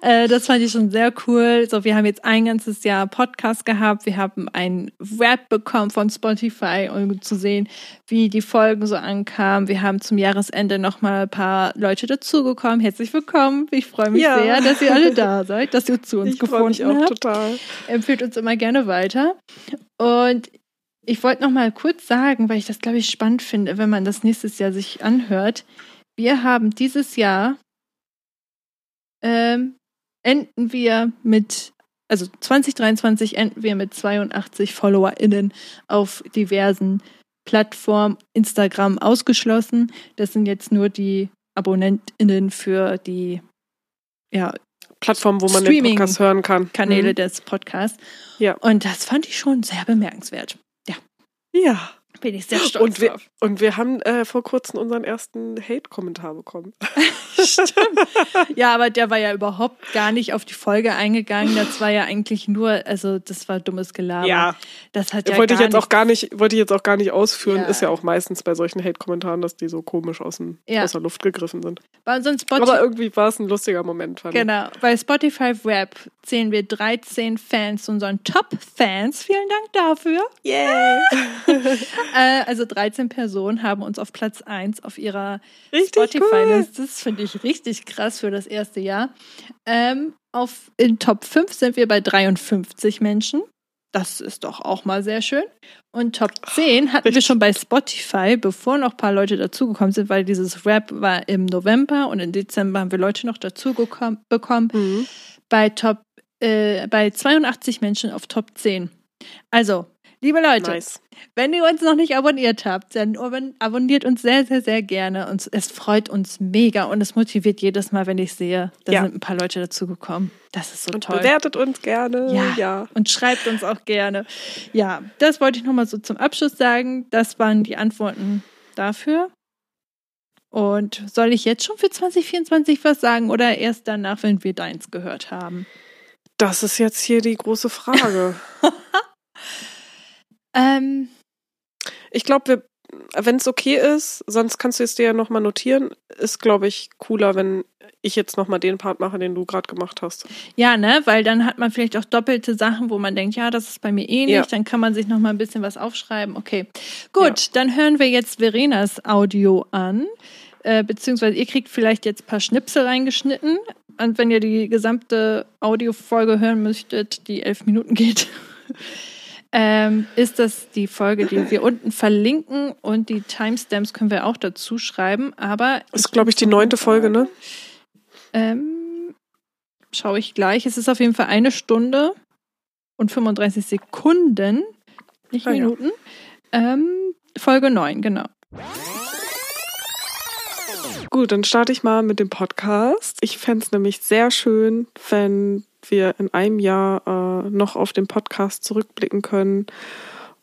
Äh, das fand ich schon sehr cool. So, wir haben jetzt ein ganzes Jahr Podcast gehabt. Wir haben ein Rap bekommen von Spotify, um zu sehen, wie die Folgen so ankamen. Wir haben zum Jahresende nochmal ein paar Leute dazugekommen. Herzlich willkommen. Ich freue mich ja. sehr, dass ihr alle da seid, dass ihr zu uns ich gefunden mich auch habt. total. Empfehlt uns immer gerne weiter. Und ich wollte noch mal kurz sagen, weil ich das, glaube ich, spannend finde, wenn man das nächstes Jahr sich anhört. Wir haben dieses Jahr ähm, enden wir mit also 2023 enden wir mit 82 FollowerInnen auf diversen Plattformen, Instagram ausgeschlossen. Das sind jetzt nur die AbonnentInnen für die ja, Plattform, wo man den Podcast hören kann. Kanäle mhm. des Podcasts. Ja. Und das fand ich schon sehr bemerkenswert. Ja. Ja. Bin ich sehr stolz und wir, drauf. Und wir haben äh, vor kurzem unseren ersten Hate-Kommentar bekommen. Stimmt. Ja, aber der war ja überhaupt gar nicht auf die Folge eingegangen. Das war ja eigentlich nur, also das war dummes Gelaber. Ja. Das hat ja wollte ich jetzt auch gar nicht, wollte ich jetzt auch gar nicht ausführen. Ja. Ist ja auch meistens bei solchen Hate-Kommentaren, dass die so komisch aus, dem, Ja. aus der Luft gegriffen sind. Bei unseren Spotify, Aber irgendwie war es ein lustiger Moment, fand ich. genau, bei Spotify Rap zählen wir 13 Fans, unseren Top-Fans. Vielen Dank dafür. Yeah. Äh, also 13 Personen haben uns auf Platz 1 auf ihrer Spotify-Liste. Das finde ich richtig krass für das erste Jahr. Ähm, auf, in Top 5 sind wir bei 53 Menschen. Das ist doch auch mal sehr schön. Und Top 10 hatten wir schon bei Spotify, bevor noch ein paar Leute dazugekommen sind, weil dieses Rap war im November und im Dezember haben wir Leute noch dazu bekommen. Mhm. Bei Top, äh, bei 82 Menschen auf Top 10. Also, liebe Leute, Nice. wenn ihr uns noch nicht abonniert habt, dann abon- abonniert uns sehr, sehr, sehr gerne. Und es freut uns mega und es motiviert jedes Mal, wenn ich sehe, da Ja. sind ein paar Leute dazugekommen. Das ist so Und toll. bewertet uns gerne. Ja. ja. Und schreibt uns auch gerne. Ja, das wollte ich nochmal so zum Abschluss sagen. Das waren die Antworten dafür. Und soll ich jetzt schon für 2024 was sagen oder erst danach, wenn wir deins gehört haben? Das ist jetzt hier die große Frage. Ähm, ich glaube, wenn es okay ist, sonst kannst du es dir ja nochmal notieren, ist, glaube ich, cooler, wenn ich jetzt nochmal den Part mache, den du gerade gemacht hast. Ja, ne, weil dann hat man vielleicht auch doppelte Sachen, wo man denkt, ja, das ist bei mir eh nicht, Ja. dann kann man sich noch mal ein bisschen was aufschreiben. Okay, gut, dann hören wir jetzt Verenas Audio an, äh, beziehungsweise ihr kriegt vielleicht jetzt ein paar Schnipsel reingeschnitten und wenn ihr die gesamte Audiofolge hören möchtet, die elf Minuten geht, ähm, ist das die Folge, die wir unten verlinken und die Timestamps können wir auch dazu schreiben, aber Ist, glaube ich, die neunte Folge, ne? ähm, schaue ich gleich. Es ist auf jeden Fall eine Stunde und 35 Sekunden, nicht Ah, ja. Minuten. Ähm, Folge 9, genau. Gut, dann starte ich mal mit dem Podcast. Ich fände es nämlich sehr schön, wenn wir in einem Jahr äh, noch auf den Podcast zurückblicken können.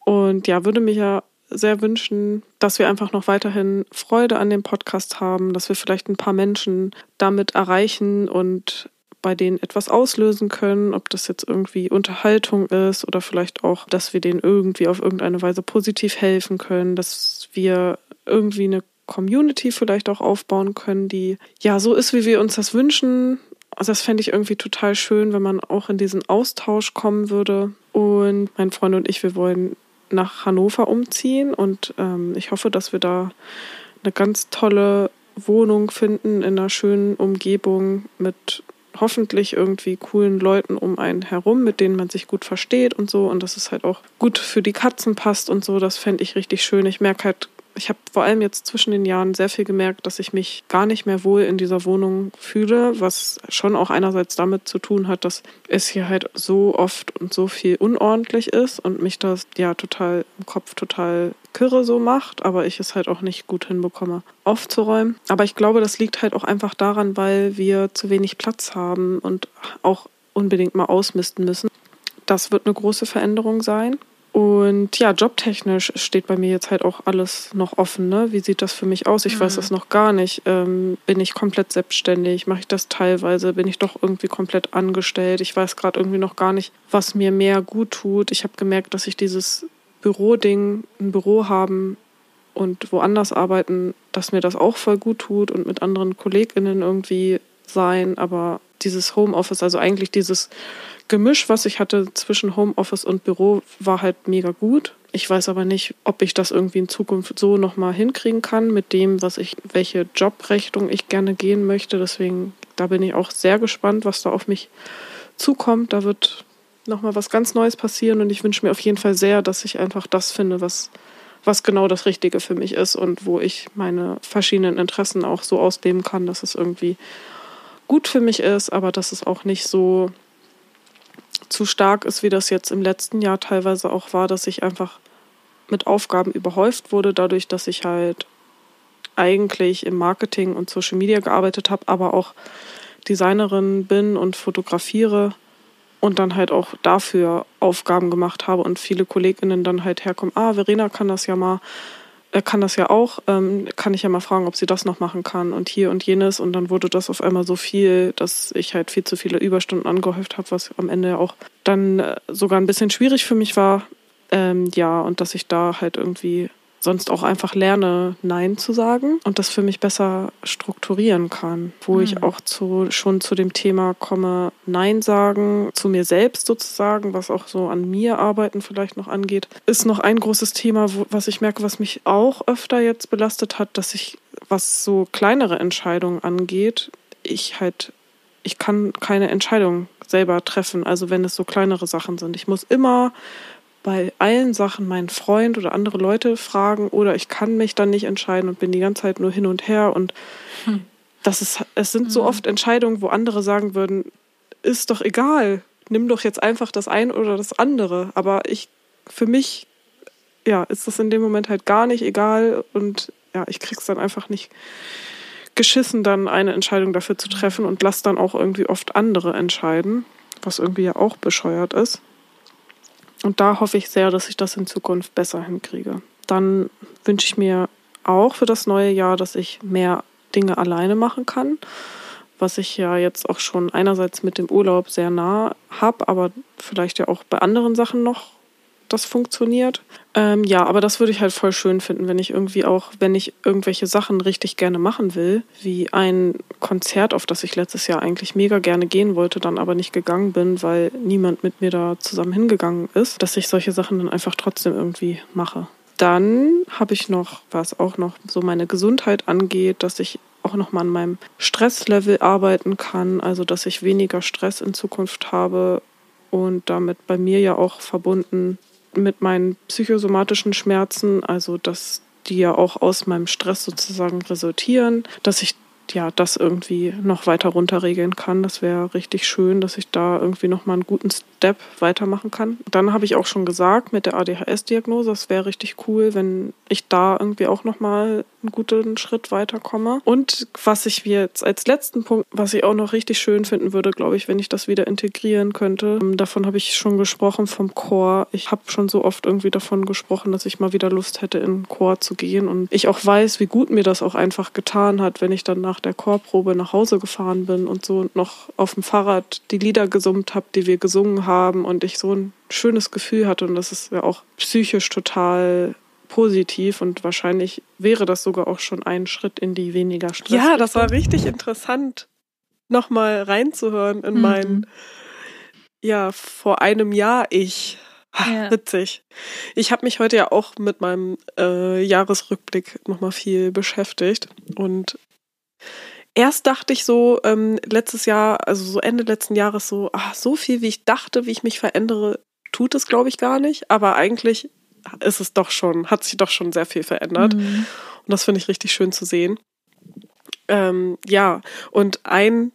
Und ja, würde mich ja sehr wünschen, dass wir einfach noch weiterhin Freude an dem Podcast haben, dass wir vielleicht ein paar Menschen damit erreichen und bei denen etwas auslösen können, ob das jetzt irgendwie Unterhaltung ist oder vielleicht auch, dass wir denen irgendwie auf irgendeine Weise positiv helfen können, dass wir irgendwie eine Community vielleicht auch aufbauen können, die ja so ist, wie wir uns das wünschen. Also das fände ich irgendwie total schön, wenn man auch in diesen Austausch kommen würde. Und mein Freund und ich, wir wollen nach Hannover umziehen und ähm, ich hoffe, dass wir da eine ganz tolle Wohnung finden in einer schönen Umgebung mit hoffentlich irgendwie coolen Leuten um einen herum, mit denen man sich gut versteht und so und dass es halt auch gut für die Katzen passt und so. Das fände ich richtig schön. Ich merke halt, ich habe vor allem jetzt zwischen den Jahren sehr viel gemerkt, dass ich mich gar nicht mehr wohl in dieser Wohnung fühle, was schon auch einerseits damit zu tun hat, dass es hier halt so oft und so viel unordentlich ist und mich das ja total im Kopf total kirre so macht, aber ich es halt auch nicht gut hinbekomme, aufzuräumen. Aber ich glaube, das liegt halt auch einfach daran, weil wir zu wenig Platz haben und auch unbedingt mal ausmisten müssen. Das wird eine große Veränderung sein. Und ja, jobtechnisch steht bei mir jetzt halt auch alles noch offen. Ne? Wie sieht das für mich aus? Ich weiß Mhm. das noch gar nicht. Ähm, bin ich komplett selbstständig? Mache ich das teilweise? Bin ich doch irgendwie komplett angestellt? Ich weiß gerade irgendwie noch gar nicht, was mir mehr gut tut. Ich habe gemerkt, dass ich dieses Büroding, ein Büro haben und woanders arbeiten, dass mir das auch voll gut tut und mit anderen KollegInnen irgendwie sein. Aber dieses Homeoffice, also eigentlich dieses Gemisch, was ich hatte zwischen Homeoffice und Büro, war halt mega gut. Ich weiß aber nicht, ob ich das irgendwie in Zukunft so nochmal hinkriegen kann mit dem, was ich, welche Jobrechnung ich gerne gehen möchte. Deswegen, da bin ich auch sehr gespannt, was da auf mich zukommt. Da wird nochmal was ganz Neues passieren und ich wünsche mir auf jeden Fall sehr, dass ich einfach das finde, was, was genau das Richtige für mich ist und wo ich meine verschiedenen Interessen auch so ausleben kann, dass es irgendwie gut für mich ist, aber dass es auch nicht so zu stark ist, wie das jetzt im letzten Jahr teilweise auch war, dass ich einfach mit Aufgaben überhäuft wurde, dadurch, dass ich halt eigentlich im Marketing und Social Media gearbeitet habe, aber auch Designerin bin und fotografiere und dann halt auch dafür Aufgaben gemacht habe und viele KollegInnen dann halt herkommen, ah, Verena kann das ja mal, kann das ja auch, ähm, kann ich ja mal fragen, ob sie das noch machen kann und hier und jenes und dann wurde das auf einmal so viel, dass ich halt viel zu viele Überstunden angehäuft habe, was am Ende auch dann äh, sogar ein bisschen schwierig für mich war. Ähm, ja, und dass ich da halt irgendwie sonst auch einfach lerne, Nein zu sagen und das für mich besser strukturieren kann. Wo mhm. ich auch zu, schon zu dem Thema komme, Nein sagen, zu mir selbst sozusagen, was auch so an mir arbeiten vielleicht noch angeht, ist noch ein großes Thema, wo, was ich merke, was mich auch öfter jetzt belastet hat, dass ich, was so kleinere Entscheidungen angeht, ich halt, ich kann keine Entscheidung selber treffen, also wenn es so kleinere Sachen sind. Ich muss immer bei allen Sachen meinen Freund oder andere Leute fragen oder ich kann mich dann nicht entscheiden und bin die ganze Zeit nur hin und her und hm. das ist, es sind so hm. oft Entscheidungen, wo andere sagen würden, ist doch egal, nimm doch jetzt einfach das eine oder das andere. Aber ich, für mich, ja, ist das in dem Moment halt gar nicht egal und ja, ich krieg's dann einfach nicht geschissen, dann eine Entscheidung dafür zu treffen und lass dann auch irgendwie oft andere entscheiden, was irgendwie ja auch bescheuert ist. Und da hoffe ich sehr, dass ich das in Zukunft besser hinkriege. Dann wünsche ich mir auch für das neue Jahr, dass ich mehr Dinge alleine machen kann, was ich ja jetzt auch schon einerseits mit dem Urlaub sehr nah habe, aber vielleicht ja auch bei anderen Sachen noch das funktioniert. Ähm, ja, aber das würde ich halt voll schön finden, wenn ich irgendwie auch, wenn ich irgendwelche Sachen richtig gerne machen will, wie ein Konzert, auf das ich letztes Jahr eigentlich mega gerne gehen wollte, dann aber nicht gegangen bin, weil niemand mit mir da zusammen hingegangen ist, dass ich solche Sachen dann einfach trotzdem irgendwie mache. Dann habe ich noch, was auch noch so meine Gesundheit angeht, dass ich auch noch mal an meinem Stresslevel arbeiten kann, also dass ich weniger Stress in Zukunft habe und damit bei mir ja auch verbunden mit meinen psychosomatischen Schmerzen, also dass die ja auch aus meinem Stress sozusagen resultieren, dass ich ja, das irgendwie noch weiter runterregeln kann. Das wäre richtig schön, dass ich da irgendwie nochmal einen guten Step weitermachen kann. Dann habe ich auch schon gesagt, mit der ADHS-Diagnose, das wäre richtig cool, wenn ich da irgendwie auch nochmal einen guten Schritt weiterkomme. Und was ich jetzt als letzten Punkt, was ich auch noch richtig schön finden würde, glaube ich, wenn ich das wieder integrieren könnte, ähm, davon habe ich schon gesprochen vom Chor. Ich habe schon so oft irgendwie davon gesprochen, dass ich mal wieder Lust hätte, in den Chor zu gehen. Und ich auch weiß, wie gut mir das auch einfach getan hat, wenn ich dann nach der Chorprobe nach Hause gefahren bin und so noch auf dem Fahrrad die Lieder gesummt habe, die wir gesungen haben und ich so ein schönes Gefühl hatte und das ist ja auch psychisch total positiv und wahrscheinlich wäre das sogar auch schon ein Schritt in die weniger Stress. Ja, das war richtig interessant, nochmal reinzuhören in mhm. mein, ja, vor einem Jahr ich. Ja. Witzig. Ich habe mich heute ja auch mit meinem äh, Jahresrückblick nochmal viel beschäftigt und erst dachte ich so ähm, letztes Jahr, also so Ende letzten Jahres so, ach, so viel wie ich dachte, wie ich mich verändere, tut es glaube ich gar nicht. Aber eigentlich ist es doch schon, hat sich doch schon sehr viel verändert. Mhm. Und das finde ich richtig schön zu sehen. Ähm, ja, und ein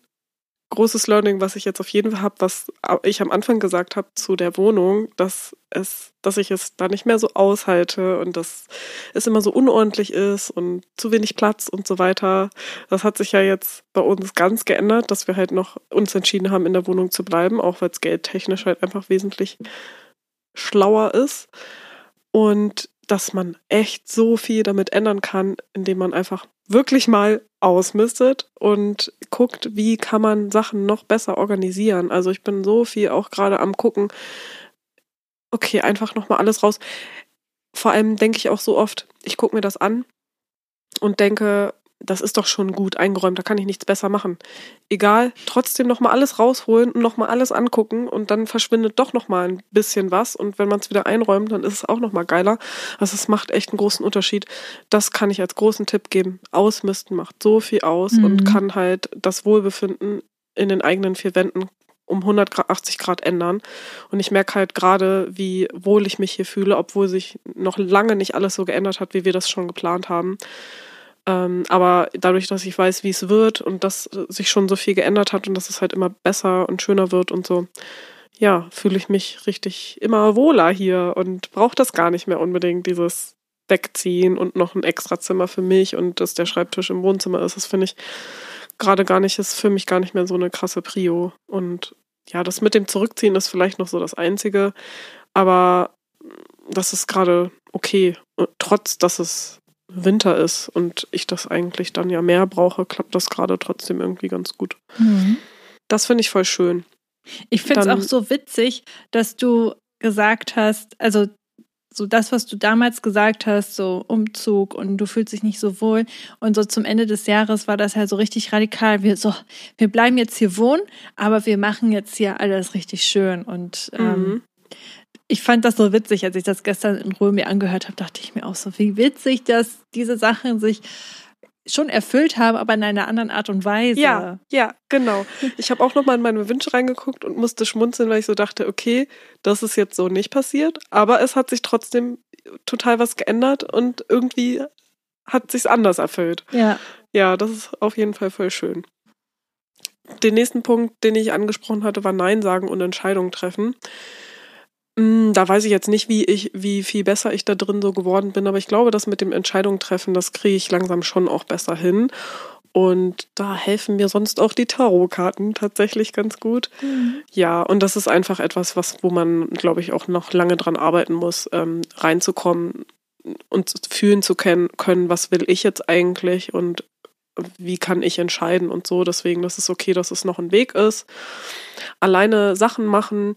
großes Learning, was ich jetzt auf jeden Fall habe, was ich am Anfang gesagt habe zu der Wohnung, dass es, dass ich es da nicht mehr so aushalte und dass es immer so unordentlich ist und zu wenig Platz und so weiter. Das hat sich ja jetzt bei uns ganz geändert, dass wir halt noch uns entschieden haben, in der Wohnung zu bleiben, auch weil es geldtechnisch halt einfach wesentlich schlauer ist. Und dass man echt so viel damit ändern kann, indem man einfach wirklich mal ausmistet und guckt, wie kann man Sachen noch besser organisieren. Also ich bin so viel auch gerade am gucken, okay, einfach nochmal alles raus. Vor allem denke ich auch so oft, ich gucke mir das an und denke, das ist doch schon gut eingeräumt, da kann ich nichts besser machen. Egal, trotzdem nochmal alles rausholen und nochmal alles angucken und dann verschwindet doch nochmal ein bisschen was und wenn man es wieder einräumt, dann ist es auch nochmal geiler. Also es macht echt einen großen Unterschied. Das kann ich als großen Tipp geben. Ausmisten macht so viel aus mhm. und kann halt das Wohlbefinden in den eigenen vier Wänden um 180 Grad ändern. Und ich merke halt gerade, wie wohl ich mich hier fühle, obwohl sich noch lange nicht alles so geändert hat, wie wir das schon geplant haben. Ähm, aber dadurch, dass ich weiß, wie es wird und dass sich schon so viel geändert hat und dass es halt immer besser und schöner wird und so, ja, fühle ich mich richtig immer wohler hier und brauche das gar nicht mehr unbedingt, dieses Wegziehen und noch ein extra Zimmer für mich und dass der Schreibtisch im Wohnzimmer ist. Das finde ich gerade gar nicht, ist für mich gar nicht mehr so eine krasse Prio. Und ja, das mit dem Zurückziehen ist vielleicht noch so das Einzige, aber das ist gerade okay. Und trotz, dass es Winter ist und ich das eigentlich dann ja mehr brauche, klappt das gerade trotzdem irgendwie ganz gut. Mhm. Das finde ich voll schön. Ich finde es auch so witzig, dass du gesagt hast, also so das, was du damals gesagt hast, so Umzug und du fühlst dich nicht so wohl. Und so zum Ende des Jahres war das ja so richtig radikal. Wir so, wir bleiben jetzt hier wohnen, aber wir machen jetzt hier alles richtig schön. Und ähm, mhm. Ich fand das so witzig, als ich das gestern in Ruhe mir angehört habe, dachte ich mir auch so, wie witzig, dass diese Sachen sich schon erfüllt haben, aber in einer anderen Art und Weise. Ja, ja, genau. Ich habe auch nochmal in meine Wünsche reingeguckt und musste schmunzeln, weil ich so dachte, okay, das ist jetzt so nicht passiert, aber es hat sich trotzdem total was geändert und irgendwie hat sich's anders erfüllt. Ja. Ja, das ist auf jeden Fall voll schön. Den nächsten Punkt, den ich angesprochen hatte, war Nein sagen und Entscheidungen treffen. Mm, da weiß ich jetzt nicht, wie ich, wie viel besser ich da drin so geworden bin, aber ich glaube, das mit dem Entscheidung treffen, das kriege ich langsam schon auch besser hin. Und da helfen mir sonst auch die Tarotkarten tatsächlich ganz gut. Mhm. Ja, und das ist einfach etwas, was, wo man, glaube ich, auch noch lange dran arbeiten muss, ähm, reinzukommen und fühlen zu können, können, was will ich jetzt eigentlich und wie kann ich entscheiden und so. Deswegen, das ist okay, dass es noch ein Weg ist. Alleine Sachen machen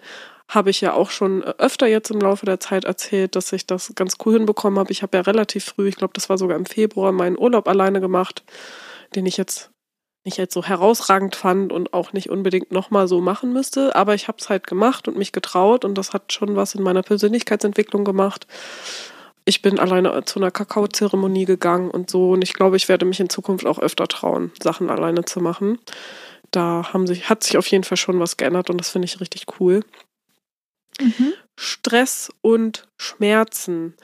habe ich ja auch schon äh, öfter jetzt im Laufe der Zeit erzählt, dass ich das ganz cool hinbekommen habe. Ich habe ja relativ früh, ich glaube, das war sogar im Februar, meinen Urlaub alleine gemacht, den ich jetzt nicht jetzt so herausragend fand und auch nicht unbedingt nochmal so machen müsste. Aber ich habe es halt gemacht und mich getraut und das hat schon was in meiner Persönlichkeitsentwicklung gemacht. Ich bin alleine zu einer Kakaozeremonie gegangen und so. Und ich glaube, ich werde mich in Zukunft auch öfter trauen, Sachen alleine zu machen. Da haben sich, hat sich auf jeden Fall schon was geändert und das finde ich richtig cool. Mhm. Stress und Schmerzen.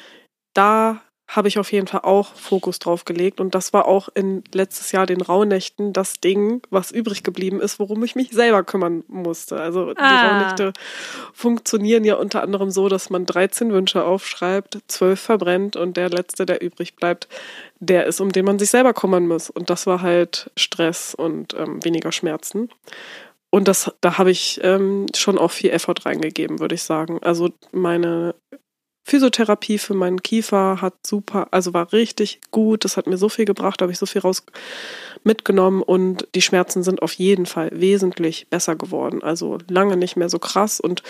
Da habe ich auf jeden Fall auch Fokus drauf gelegt. Und das war auch in letztes Jahr den Rauhnächten das Ding, was übrig geblieben ist, worum ich mich selber kümmern musste. Also ah. die Rauhnächte funktionieren ja unter anderem so, dass man 13 Wünsche aufschreibt, 12 verbrennt und der letzte, der übrig bleibt, der ist, um den man sich selber kümmern muss. Und das war halt Stress und ähm, weniger Schmerzen. Und das, da habe ich ähm, schon auch viel Effort reingegeben, würde ich sagen. Also meine Physiotherapie für meinen Kiefer hat super, also war richtig gut. Das hat mir so viel gebracht, da habe ich so viel raus mitgenommen und die Schmerzen sind auf jeden Fall wesentlich besser geworden. Also lange nicht mehr so krass und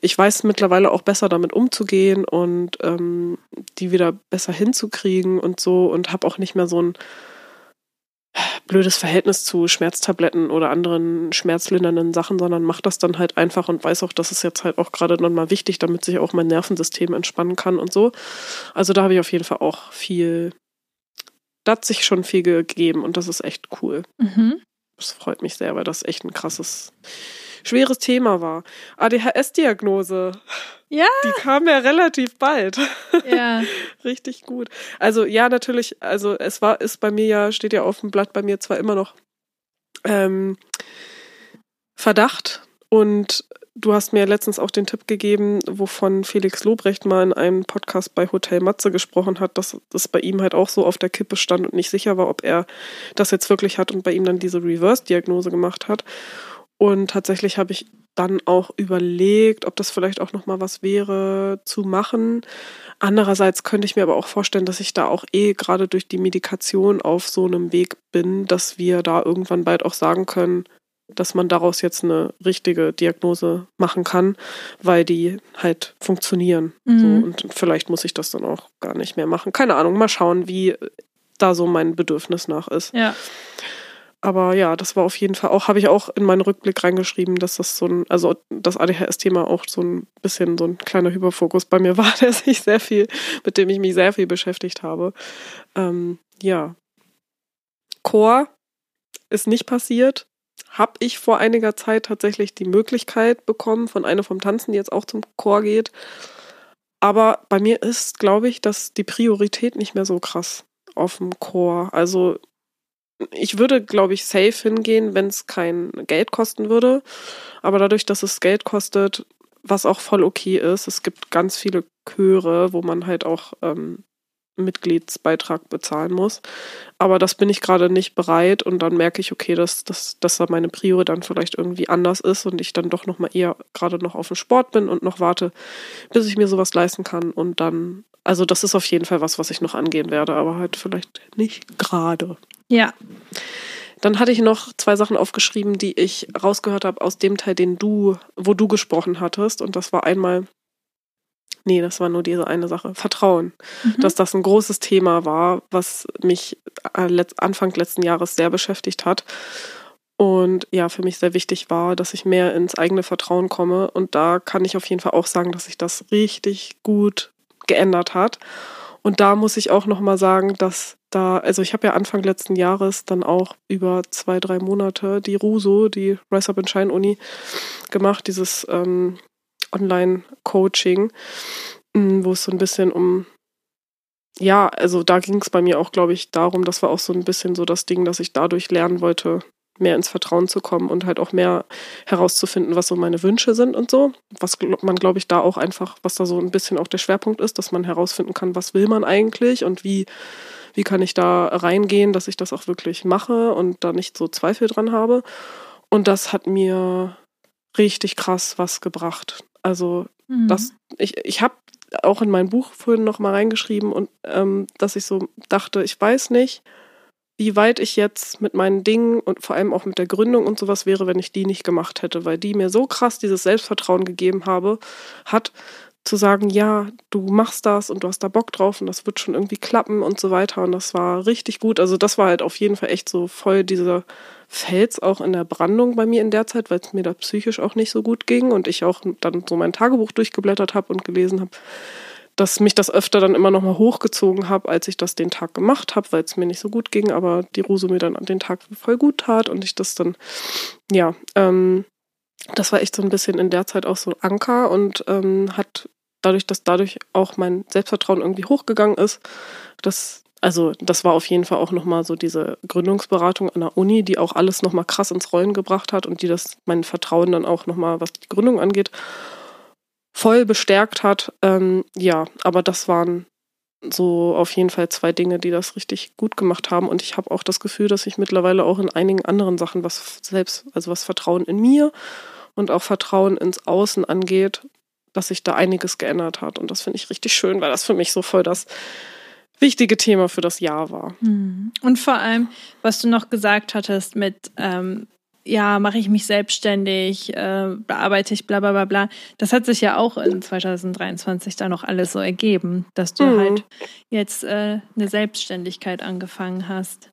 ich weiß mittlerweile auch besser damit umzugehen und ähm, die wieder besser hinzukriegen und so und habe auch nicht mehr so ein blödes Verhältnis zu Schmerztabletten oder anderen schmerzlindernden Sachen, sondern mache das dann halt einfach und weiß auch, das ist jetzt halt auch gerade nochmal wichtig, damit sich auch mein Nervensystem entspannen kann und so. Also da habe ich auf jeden Fall auch viel, da hat sich schon viel gegeben und das ist echt cool. Mhm. Das freut mich sehr, weil das echt ein krasses schweres Thema war. ADHS-Diagnose. Ja. Die kam ja relativ bald. Ja. Richtig gut. Also ja, natürlich, also es war, ist bei mir ja, steht ja auf dem Blatt bei mir zwar immer noch ähm, Verdacht und du hast mir letztens auch den Tipp gegeben, wovon Felix Lobrecht mal in einem Podcast bei Hotel Matze gesprochen hat, dass das bei ihm halt auch so auf der Kippe stand und nicht sicher war, ob er das jetzt wirklich hat und bei ihm dann diese Reverse-Diagnose gemacht hat. Und tatsächlich habe ich dann auch überlegt, ob das vielleicht auch noch mal was wäre zu machen. Andererseits könnte ich mir aber auch vorstellen, dass ich da auch eh gerade durch die Medikation auf so einem Weg bin, dass wir da irgendwann bald auch sagen können, dass man daraus jetzt eine richtige Diagnose machen kann, weil die halt funktionieren. Mhm. So, und vielleicht muss ich das dann auch gar nicht mehr machen. Keine Ahnung, mal schauen, wie da so mein Bedürfnis nach ist. Ja aber ja, das war auf jeden Fall auch, habe ich auch in meinen Rückblick reingeschrieben, dass das so ein, also das ADHS-Thema auch so ein bisschen so ein kleiner Hyperfokus bei mir war, der sich sehr viel, mit dem ich mich sehr viel beschäftigt habe. Ähm, ja. Chor ist nicht passiert. Habe ich vor einiger Zeit tatsächlich die Möglichkeit bekommen von einer vom Tanzen, die jetzt auch zum Chor geht. Aber bei mir ist, glaube ich, dass die Priorität nicht mehr so krass auf dem Chor. Also ich würde, glaube ich, safe hingehen, wenn es kein Geld kosten würde. Aber dadurch, dass es Geld kostet, was auch voll okay ist, es gibt ganz viele Chöre, wo man halt auch ähm, Mitgliedsbeitrag bezahlen muss. Aber das bin ich gerade nicht bereit und dann merke ich, okay, dass, dass, dass da meine Priore dann vielleicht irgendwie anders ist und ich dann doch nochmal eher gerade noch auf dem Sport bin und noch warte, bis ich mir sowas leisten kann und dann, also das ist auf jeden Fall was, was ich noch angehen werde, aber halt vielleicht nicht gerade. Ja. Dann hatte ich noch zwei Sachen aufgeschrieben, die ich rausgehört habe aus dem Teil, den du, wo du gesprochen hattest. Und das war einmal Nee, das war nur diese eine Sache. Vertrauen. Mhm. Dass das ein großes Thema war, was mich äh, Anfang letzten Jahres sehr beschäftigt hat. Und ja, für mich sehr wichtig war, dass ich mehr ins eigene Vertrauen komme. Und da kann ich auf jeden Fall auch sagen, dass sich das richtig gut geändert hat. Und da muss ich auch nochmal sagen, dass da, also ich habe ja Anfang letzten Jahres dann auch über zwei, drei Monate die RUSO, die Rise Up in Shine Uni, gemacht, dieses ähm, Online-Coaching, mm, wo es so ein bisschen um, ja, also da ging es bei mir auch, glaube ich, darum, das war auch so ein bisschen so das Ding, dass ich dadurch lernen wollte, mehr ins Vertrauen zu kommen und halt auch mehr herauszufinden, was so meine Wünsche sind und so. Was man, glaube ich, da auch einfach, was da so ein bisschen auch der Schwerpunkt ist, dass man herausfinden kann, was will man eigentlich und wie, wie kann ich da reingehen, dass ich das auch wirklich mache und da nicht so Zweifel dran habe. Und das hat mir richtig krass was gebracht. Also mhm. das, ich, ich habe auch in mein Buch vorhin noch mal reingeschrieben und ähm, dass ich so dachte, ich weiß nicht, wie weit ich jetzt mit meinen Dingen und vor allem auch mit der Gründung und sowas wäre, wenn ich die nicht gemacht hätte, weil die mir so krass dieses Selbstvertrauen gegeben habe, hat, zu sagen, ja, du machst das und du hast da Bock drauf und das wird schon irgendwie klappen und so weiter. Und das war richtig gut. Also das war halt auf jeden Fall echt so voll dieser Fels auch in der Brandung bei mir in der Zeit, weil es mir da psychisch auch nicht so gut ging und ich auch dann so mein Tagebuch durchgeblättert habe und gelesen habe, dass mich das öfter dann immer noch mal hochgezogen habe, als ich das den Tag gemacht habe, weil es mir nicht so gut ging, aber die Ruse mir dann an den Tag voll gut tat und ich das dann, ja, ähm, das war echt so ein bisschen in der Zeit auch so Anker und ähm, hat dadurch, dass dadurch auch mein Selbstvertrauen irgendwie hochgegangen ist, das also das war auf jeden Fall auch nochmal so diese Gründungsberatung an der Uni, die auch alles nochmal krass ins Rollen gebracht hat und die das mein Vertrauen dann auch nochmal, was die Gründung angeht, voll bestärkt hat. Ähm, ja, aber das waren so auf jeden Fall zwei Dinge, die das richtig gut gemacht haben. Und ich habe auch das Gefühl, dass ich mittlerweile auch in einigen anderen Sachen, was selbst, also was Vertrauen in mir und auch Vertrauen ins Außen angeht, dass sich da einiges geändert hat. Und das finde ich richtig schön, weil das für mich so voll das wichtige Thema für das Jahr war. Mhm. Und vor allem, was du noch gesagt hattest mit, ähm, ja, mache ich mich selbstständig, äh, bearbeite ich bla bla bla bla. Das hat sich ja auch in 2023 da noch alles so ergeben, dass du mhm. halt jetzt äh, eine Selbstständigkeit angefangen hast.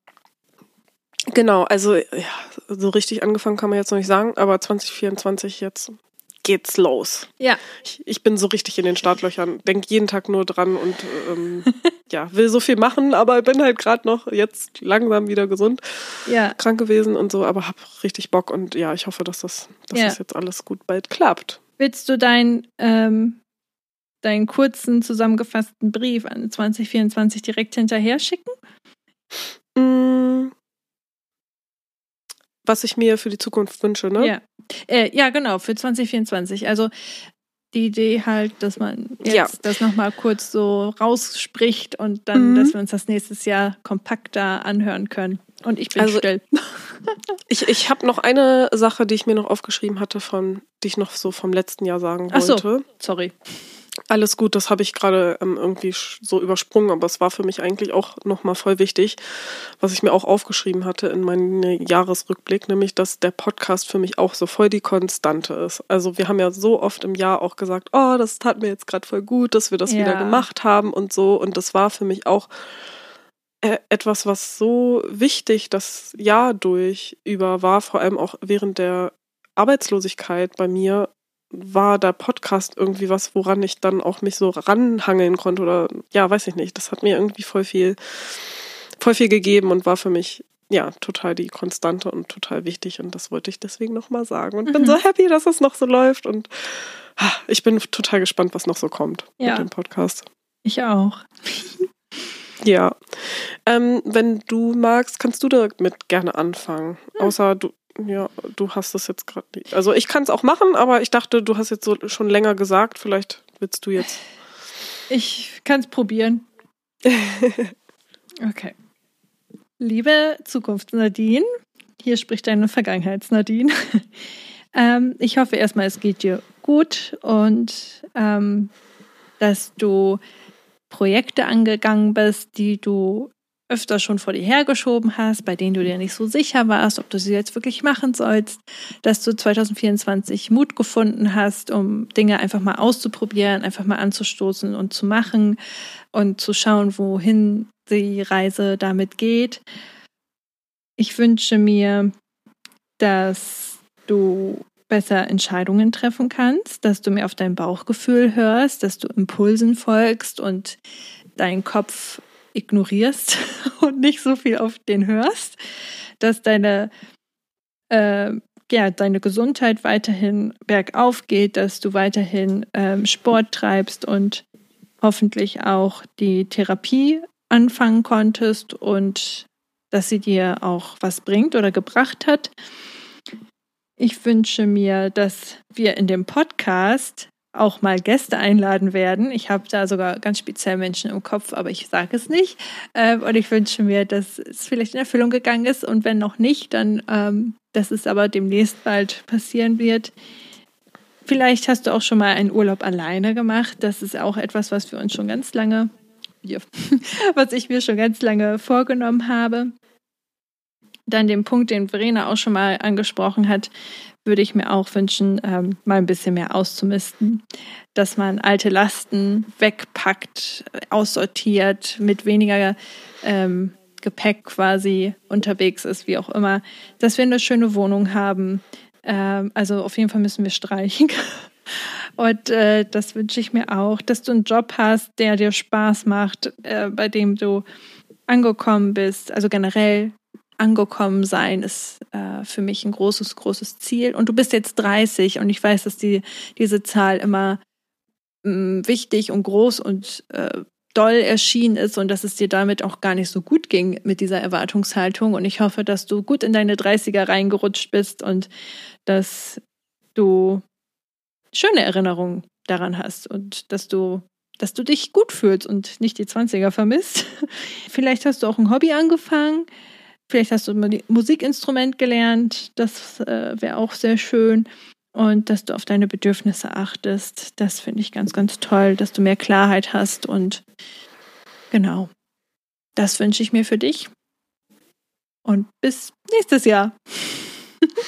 Genau, also ja, so richtig angefangen kann man jetzt noch nicht sagen, aber 2024 jetzt geht's los. Ja. Ich, ich bin so richtig in den Startlöchern, denke jeden Tag nur dran und ähm, ja, will so viel machen, aber bin halt gerade noch jetzt langsam wieder gesund, ja. krank gewesen und so, aber hab richtig Bock und ja, ich hoffe, dass das, dass ja. das jetzt alles gut bald klappt. Willst du dein ähm, deinen kurzen zusammengefassten Brief an 2024 direkt hinterher schicken? Mm, was ich mir für die Zukunft wünsche, ne? Ja. Äh, ja, genau, für 2024. Also die Idee halt, dass man jetzt ja. das nochmal kurz so rausspricht und dann, mhm. dass wir uns das nächstes Jahr kompakter anhören können. Und ich bin also, still. ich ich habe noch eine Sache, die ich mir noch aufgeschrieben hatte, von, die ich noch so vom letzten Jahr sagen wollte. Ach so, sorry. Alles gut, das habe ich gerade ähm, irgendwie so übersprungen, aber es war für mich eigentlich auch nochmal voll wichtig, was ich mir auch aufgeschrieben hatte in meinem Jahresrückblick, nämlich, dass der Podcast für mich auch so voll die Konstante ist. Also wir haben ja so oft im Jahr auch gesagt, oh, das tat mir jetzt gerade voll gut, dass wir das ja. wieder gemacht haben und so. Und das war für mich auch äh, etwas, was so wichtig das Jahr durch über war, vor allem auch während der Arbeitslosigkeit bei mir war der Podcast irgendwie was, woran ich dann auch mich so ranhangeln konnte oder ja, weiß ich nicht. Das hat mir irgendwie voll viel, voll viel gegeben und war für mich ja total die Konstante und total wichtig und das wollte ich deswegen nochmal sagen und mhm. bin so happy, dass es noch so läuft und ah, ich bin total gespannt, was noch so kommt ja. mit dem Podcast. Ich auch. Ja. Ähm, wenn du magst, kannst du damit gerne anfangen. Hm. Außer du, ja, du hast das jetzt gerade nicht. Also ich kann es auch machen, aber ich dachte, du hast jetzt so schon länger gesagt, vielleicht willst du jetzt. Ich kann es probieren. okay. Liebe Zukunfts-Nadine, hier spricht deine Vergangenheits-Nadine. ähm, ich hoffe erstmal, es geht dir gut und ähm, dass du Projekte angegangen bist, die du öfter schon vor dir hergeschoben hast, bei denen du dir nicht so sicher warst, ob du sie jetzt wirklich machen sollst, dass du 2024 Mut gefunden hast, um Dinge einfach mal auszuprobieren, einfach mal anzustoßen und zu machen und zu schauen, wohin die Reise damit geht. Ich wünsche mir, dass du besser Entscheidungen treffen kannst, dass du mehr auf dein Bauchgefühl hörst, dass du Impulsen folgst und deinen Kopf ignorierst und nicht so viel auf den hörst, dass deine, äh, ja, deine Gesundheit weiterhin bergauf geht, dass du weiterhin ähm, Sport treibst und hoffentlich auch die Therapie anfangen konntest und dass sie dir auch was bringt oder gebracht hat. Ich wünsche mir, dass wir in dem Podcast auch mal Gäste einladen werden. Ich habe da sogar ganz speziell Menschen im Kopf, aber ich sage es nicht. Ähm, und ich wünsche mir, dass es vielleicht in Erfüllung gegangen ist. Und wenn noch nicht, dann, ähm, dass es aber demnächst bald passieren wird. Vielleicht hast du auch schon mal einen Urlaub alleine gemacht. Das ist auch etwas, was wir uns schon ganz lange, was ich mir schon ganz lange vorgenommen habe dann den Punkt, den Verena auch schon mal angesprochen hat, würde ich mir auch wünschen, ähm, mal ein bisschen mehr auszumisten. Dass man alte Lasten wegpackt, aussortiert, mit weniger ähm, Gepäck quasi unterwegs ist, wie auch immer. Dass wir eine schöne Wohnung haben. Ähm, also auf jeden Fall müssen wir streichen. Und äh, das wünsche ich mir auch, dass du einen Job hast, der dir Spaß macht, äh, bei dem du angekommen bist. Also generell angekommen sein ist äh, für mich ein großes, großes Ziel. Und du bist jetzt 30 und ich weiß, dass die, diese Zahl immer mh, mm, wichtig und groß und äh, doll erschienen ist und dass es dir damit auch gar nicht so gut ging mit dieser Erwartungshaltung. Und ich hoffe, dass du gut in deine 30er reingerutscht bist und dass du schöne Erinnerungen daran hast und dass du dass du dich gut fühlst und nicht die 20er vermisst. Vielleicht hast du auch ein Hobby angefangen, Vielleicht hast du ein Musikinstrument gelernt, das äh, wäre auch sehr schön. Und dass du auf deine Bedürfnisse achtest, das finde ich ganz, ganz toll, dass du mehr Klarheit hast. Und genau, das wünsche ich mir für dich. Und bis nächstes Jahr.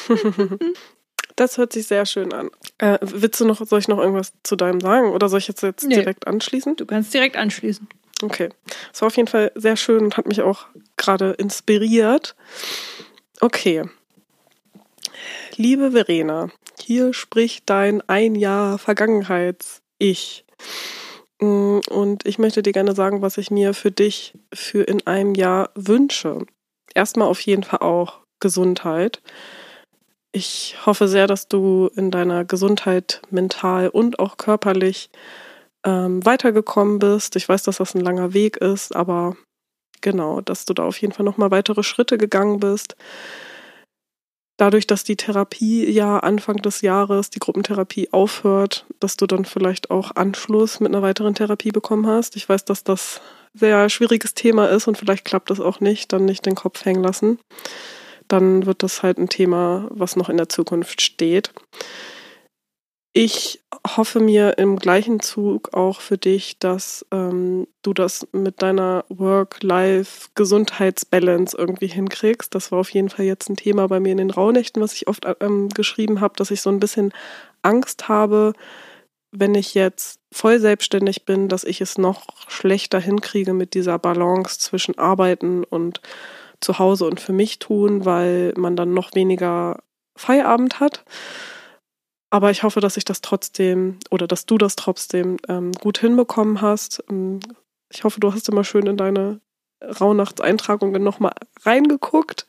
Das hört sich sehr schön an. Äh, willst du noch, soll ich noch irgendwas zu deinem sagen oder soll ich jetzt, jetzt nee, direkt anschließen? Du kannst direkt anschließen. Okay. Es war auf jeden Fall sehr schön und hat mich auch gerade inspiriert. Okay. Liebe Verena, hier spricht dein ein Jahr Vergangenheits-Ich. Mm, und ich möchte dir gerne sagen, was ich mir für dich für in einem Jahr wünsche. Erstmal auf jeden Fall auch Gesundheit. Ich hoffe sehr, dass du in deiner Gesundheit mental und auch körperlich ähm, weitergekommen bist. Ich weiß, dass das ein langer Weg ist, aber genau, dass du da auf jeden Fall nochmal weitere Schritte gegangen bist. Dadurch, dass die Therapie ja Anfang des Jahres, die Gruppentherapie aufhört, dass du dann vielleicht auch Anschluss mit einer weiteren Therapie bekommen hast. Ich weiß, dass das sehr schwieriges Thema ist und vielleicht klappt das auch nicht, dann nicht den Kopf hängen lassen. Dann wird das halt ein Thema, was noch in der Zukunft steht. Ich hoffe mir im gleichen Zug auch für dich, dass ähm, du das mit deiner Work-Life-Gesundheitsbalance irgendwie hinkriegst. Das war auf jeden Fall jetzt ein Thema bei mir in den Rauhnächten, was ich oft ähm, geschrieben habe, dass ich so ein bisschen Angst habe, wenn ich jetzt voll selbstständig bin, dass ich es noch schlechter hinkriege mit dieser Balance zwischen Arbeiten und zu Hause und für mich tun, weil man dann noch weniger Feierabend hat. Aber ich hoffe, dass ich das trotzdem oder dass du das trotzdem ähm, gut hinbekommen hast. Ähm, ich hoffe, du hast immer schön in deine Rauhnachtseintragungen nochmal reingeguckt.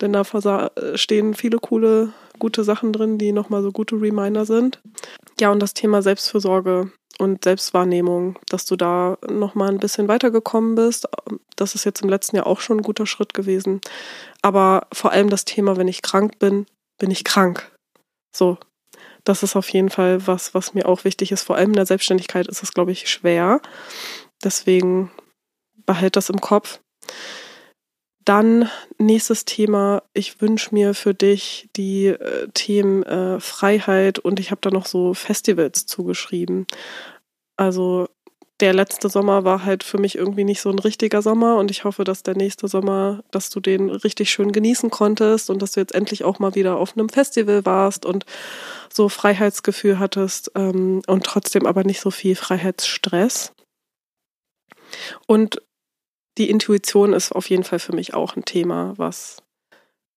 Denn da äh, stehen viele coole, gute Sachen drin, die nochmal so gute Reminder sind. Ja, und das Thema Selbstfürsorge und Selbstwahrnehmung, dass du da nochmal ein bisschen weitergekommen bist. Das ist jetzt im letzten Jahr auch schon ein guter Schritt gewesen. Aber vor allem das Thema, wenn ich krank bin, bin ich krank. So. Das ist auf jeden Fall was, was mir auch wichtig ist. Vor allem in der Selbstständigkeit ist es, glaube ich, schwer. Deswegen behalt das im Kopf. Dann nächstes Thema. Ich wünsche mir für dich die äh, Themen äh, Freiheit und ich habe da noch so Festivals zugeschrieben. Also der letzte Sommer war halt für mich irgendwie nicht so ein richtiger Sommer und ich hoffe, dass der nächste Sommer, dass du den richtig schön genießen konntest und dass du jetzt endlich auch mal wieder auf einem Festival warst und so Freiheitsgefühl hattest ähm, und trotzdem aber nicht so viel Freiheitsstress. Und die Intuition ist auf jeden Fall für mich auch ein Thema, was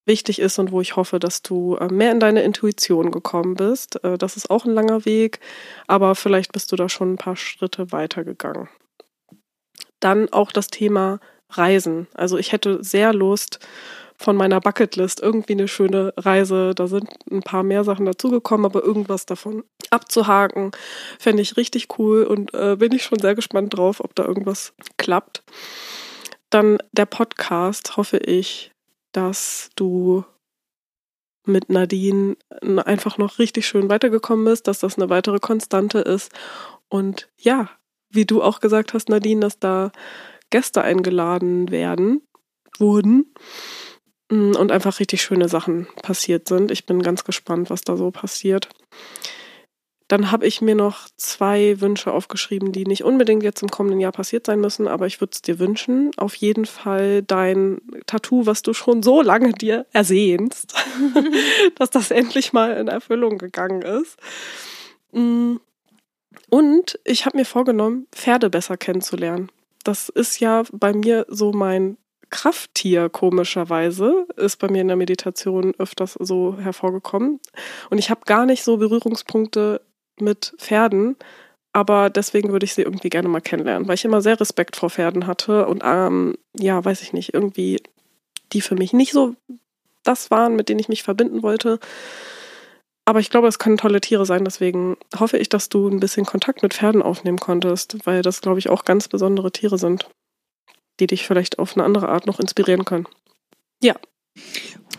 wichtig ist und wo ich hoffe, dass du äh, mehr in deine Intuition gekommen bist. Äh, das ist auch ein langer Weg, aber vielleicht bist du da schon ein paar Schritte weitergegangen. Dann auch das Thema Reisen. Also ich hätte sehr Lust von meiner Bucketlist irgendwie eine schöne Reise. Da sind ein paar mehr Sachen dazugekommen, aber irgendwas davon abzuhaken, fände ich richtig cool und äh, bin ich schon sehr gespannt drauf, ob da irgendwas klappt. Dann der Podcast, hoffe ich, dass du mit Nadine einfach noch richtig schön weitergekommen bist, dass das eine weitere Konstante ist. Und ja, wie du auch gesagt hast, Nadine, dass da Gäste eingeladen werden, wurden mm, und einfach richtig schöne Sachen passiert sind. Ich bin ganz gespannt, was da so passiert. Dann habe ich mir noch zwei Wünsche aufgeschrieben, die nicht unbedingt jetzt im kommenden Jahr passiert sein müssen, aber ich würde es dir wünschen. Auf jeden Fall dein Tattoo, was du schon so lange dir ersehnst, dass das endlich mal in Erfüllung gegangen ist. Mm. Und ich habe mir vorgenommen, Pferde besser kennenzulernen. Das ist ja bei mir so mein Krafttier, komischerweise, ist bei mir in der Meditation öfters so hervorgekommen. Und ich habe gar nicht so Berührungspunkte mit Pferden, aber deswegen würde ich sie irgendwie gerne mal kennenlernen, weil ich immer sehr Respekt vor Pferden hatte und ähm, ja, weiß ich nicht, irgendwie die für mich nicht so das waren, mit denen ich mich verbinden wollte. Aber ich glaube, es können tolle Tiere sein, deswegen hoffe ich, dass du ein bisschen Kontakt mit Pferden aufnehmen konntest, weil das, glaube ich, auch ganz besondere Tiere sind, die dich vielleicht auf eine andere Art noch inspirieren können. Ja.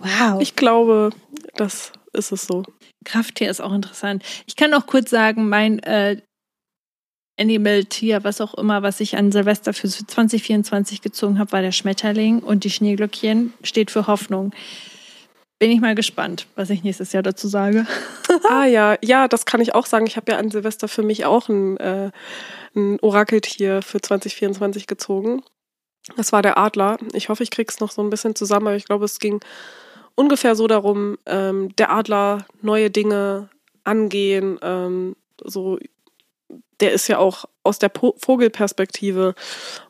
Wow. Ich glaube, das ist es so. Krafttier ist auch interessant. Ich kann auch kurz sagen, mein äh, Animal-Tier, was auch immer, was ich an Silvester für 2024 gezogen habe, war der Schmetterling und die Schneeglöckchen steht für Hoffnung. Bin ich mal gespannt, was ich nächstes Jahr dazu sage. ah ja, ja, das kann ich auch sagen. Ich habe ja an Silvester für mich auch ein, äh, ein Orakeltier für 2024 gezogen. Das war der Adler. Ich hoffe, ich krieg's noch so ein bisschen zusammen, aber ich glaube, es ging ungefähr so darum, ähm, der Adler neue Dinge angehen, ähm, so der ist ja auch aus der po Vogelperspektive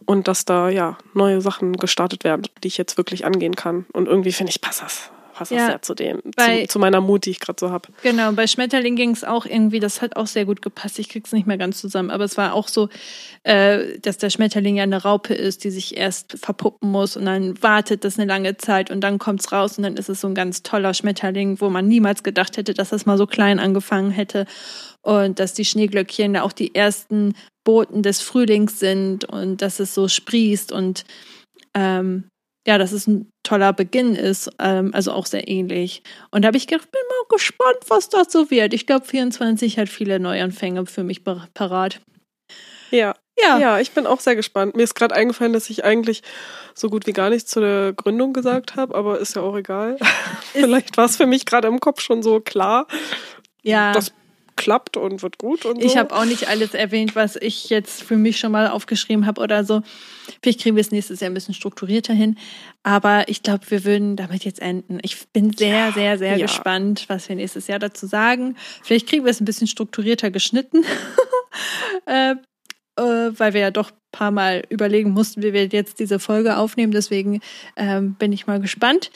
und dass da ja neue Sachen gestartet werden, die ich jetzt wirklich angehen kann. Und irgendwie finde ich, passt das passt ja, das ja zu dem, bei, zu, zu, meiner Mut, die ich gerade so habe. Genau, bei Schmetterling ging es auch irgendwie, das hat auch sehr gut gepasst. Ich krieg's nicht mehr ganz zusammen, aber es war auch so, äh, dass der Schmetterling ja eine Raupe ist, die sich erst verpuppen muss und dann wartet das eine lange Zeit und dann kommt's raus und dann ist es so ein ganz toller Schmetterling, wo man niemals gedacht hätte, dass das mal so klein angefangen hätte und dass die Schneeglöckchen da auch die ersten Boten des Frühlings sind und dass es so sprießt und ähm, ja, dass es ein toller Beginn ist, ähm, also auch sehr ähnlich. Und da habe ich gedacht, bin mal gespannt, was das so wird. Ich glaube, 24 hat viele Neuanfänge für mich parat. Ja. Ja. ja, ich bin auch sehr gespannt. Mir ist gerade eingefallen, dass ich eigentlich so gut wie gar nichts zu der Gründung gesagt habe, aber ist ja auch egal. Vielleicht war es für mich gerade im Kopf schon so klar. Ja. Das klappt und wird gut und so. Ich habe auch nicht alles erwähnt, was ich jetzt für mich schon mal aufgeschrieben habe oder so. Vielleicht kriegen wir es nächstes Jahr ein bisschen strukturierter hin. Aber ich glaube, wir würden damit jetzt enden. Ich bin sehr, ja, sehr, sehr ja. gespannt, was wir nächstes Jahr dazu sagen. Vielleicht kriegen wir es ein bisschen strukturierter geschnitten. äh, äh, weil wir ja doch ein paar Mal überlegen mussten, wie wir jetzt diese Folge aufnehmen. Deswegen ähm, bin ich mal gespannt.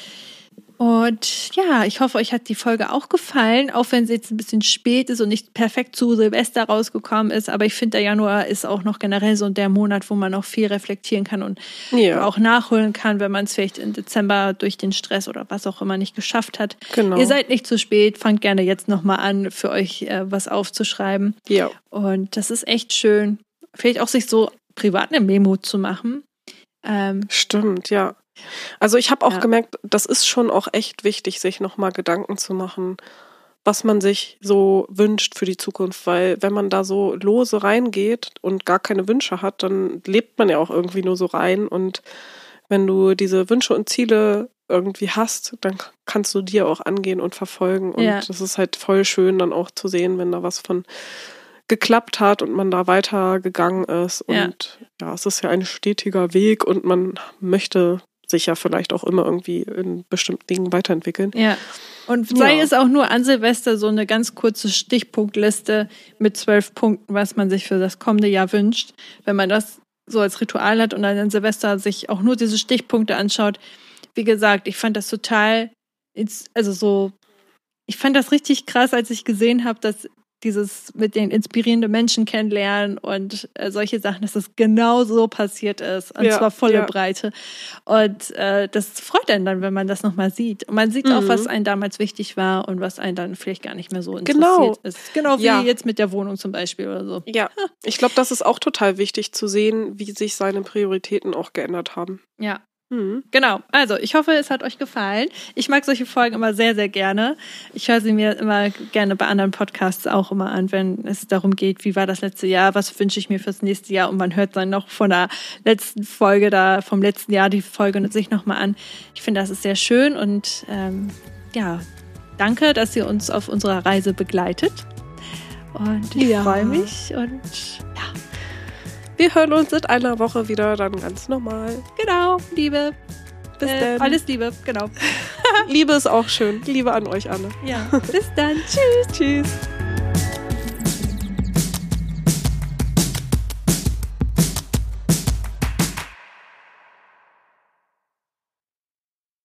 Und ja, ich hoffe, euch hat die Folge auch gefallen, auch wenn sie jetzt ein bisschen spät ist und nicht perfekt zu Silvester rausgekommen ist. Aber ich finde, der Januar ist auch noch generell so der Monat, wo man noch viel reflektieren kann und Ja. auch nachholen kann, wenn man es vielleicht im Dezember durch den Stress oder was auch immer nicht geschafft hat. Genau. Ihr seid nicht zu spät, fangt gerne jetzt nochmal an, für euch äh, was aufzuschreiben. Ja. Und das ist echt schön. Vielleicht auch sich so privat eine Memo zu machen. Ähm, Stimmt, ja. Also ich habe auch Ja. gemerkt, das ist schon auch echt wichtig, sich nochmal Gedanken zu machen, was man sich so wünscht für die Zukunft, weil wenn man da so lose reingeht und gar keine Wünsche hat, dann lebt man ja auch irgendwie nur so rein und wenn du diese Wünsche und Ziele irgendwie hast, dann kannst du dir auch angehen und verfolgen und Ja. das ist halt voll schön dann auch zu sehen, wenn da was von geklappt hat und man da weitergegangen ist. Ja. Und ja. es ist ja ein stetiger Weg und man möchte sich ja vielleicht auch immer irgendwie in bestimmten Dingen weiterentwickeln. Ja. Und sei Ja. es auch nur an Silvester so eine ganz kurze Stichpunktliste mit zwölf Punkten, was man sich für das kommende Jahr wünscht. Wenn man das so als Ritual hat und dann an Silvester sich auch nur diese Stichpunkte anschaut. Wie gesagt, ich fand das total, also so, ich fand das richtig krass, als ich gesehen habe, dass dieses mit den inspirierenden Menschen kennenlernen und äh, solche Sachen, dass das genau so passiert ist. Und Ja, zwar volle ja. Breite. Und äh, das freut einen dann, wenn man das nochmal sieht. Und man sieht auch, Mhm. was einem damals wichtig war und was einen dann vielleicht gar nicht mehr so interessiert Genau. ist. Genau wie Ja. jetzt mit der Wohnung zum Beispiel oder so. Ja, ich glaube, das ist auch total wichtig zu sehen, wie sich seine Prioritäten auch geändert haben. Ja. Mhm. Genau, also ich hoffe, es hat euch gefallen. Ich mag solche Folgen immer sehr, sehr gerne. Ich höre sie mir immer gerne bei anderen Podcasts auch immer an, wenn es darum geht, wie war das letzte Jahr, was wünsche ich mir fürs nächste Jahr und man hört dann noch von der letzten Folge da, vom letzten Jahr die Folge sich nochmal an. Ich finde, das ist sehr schön und ähm, ja, danke, dass ihr uns auf unserer Reise begleitet. Und ich Ja. freue mich und ja, Wir hören uns in einer Woche wieder, dann ganz normal. genau, Liebe. Bis Äh, dann. alles Liebe, genau. Liebe ist auch schön. Liebe an euch, Anne. Ja, bis dann. Tschüss. Tschüss.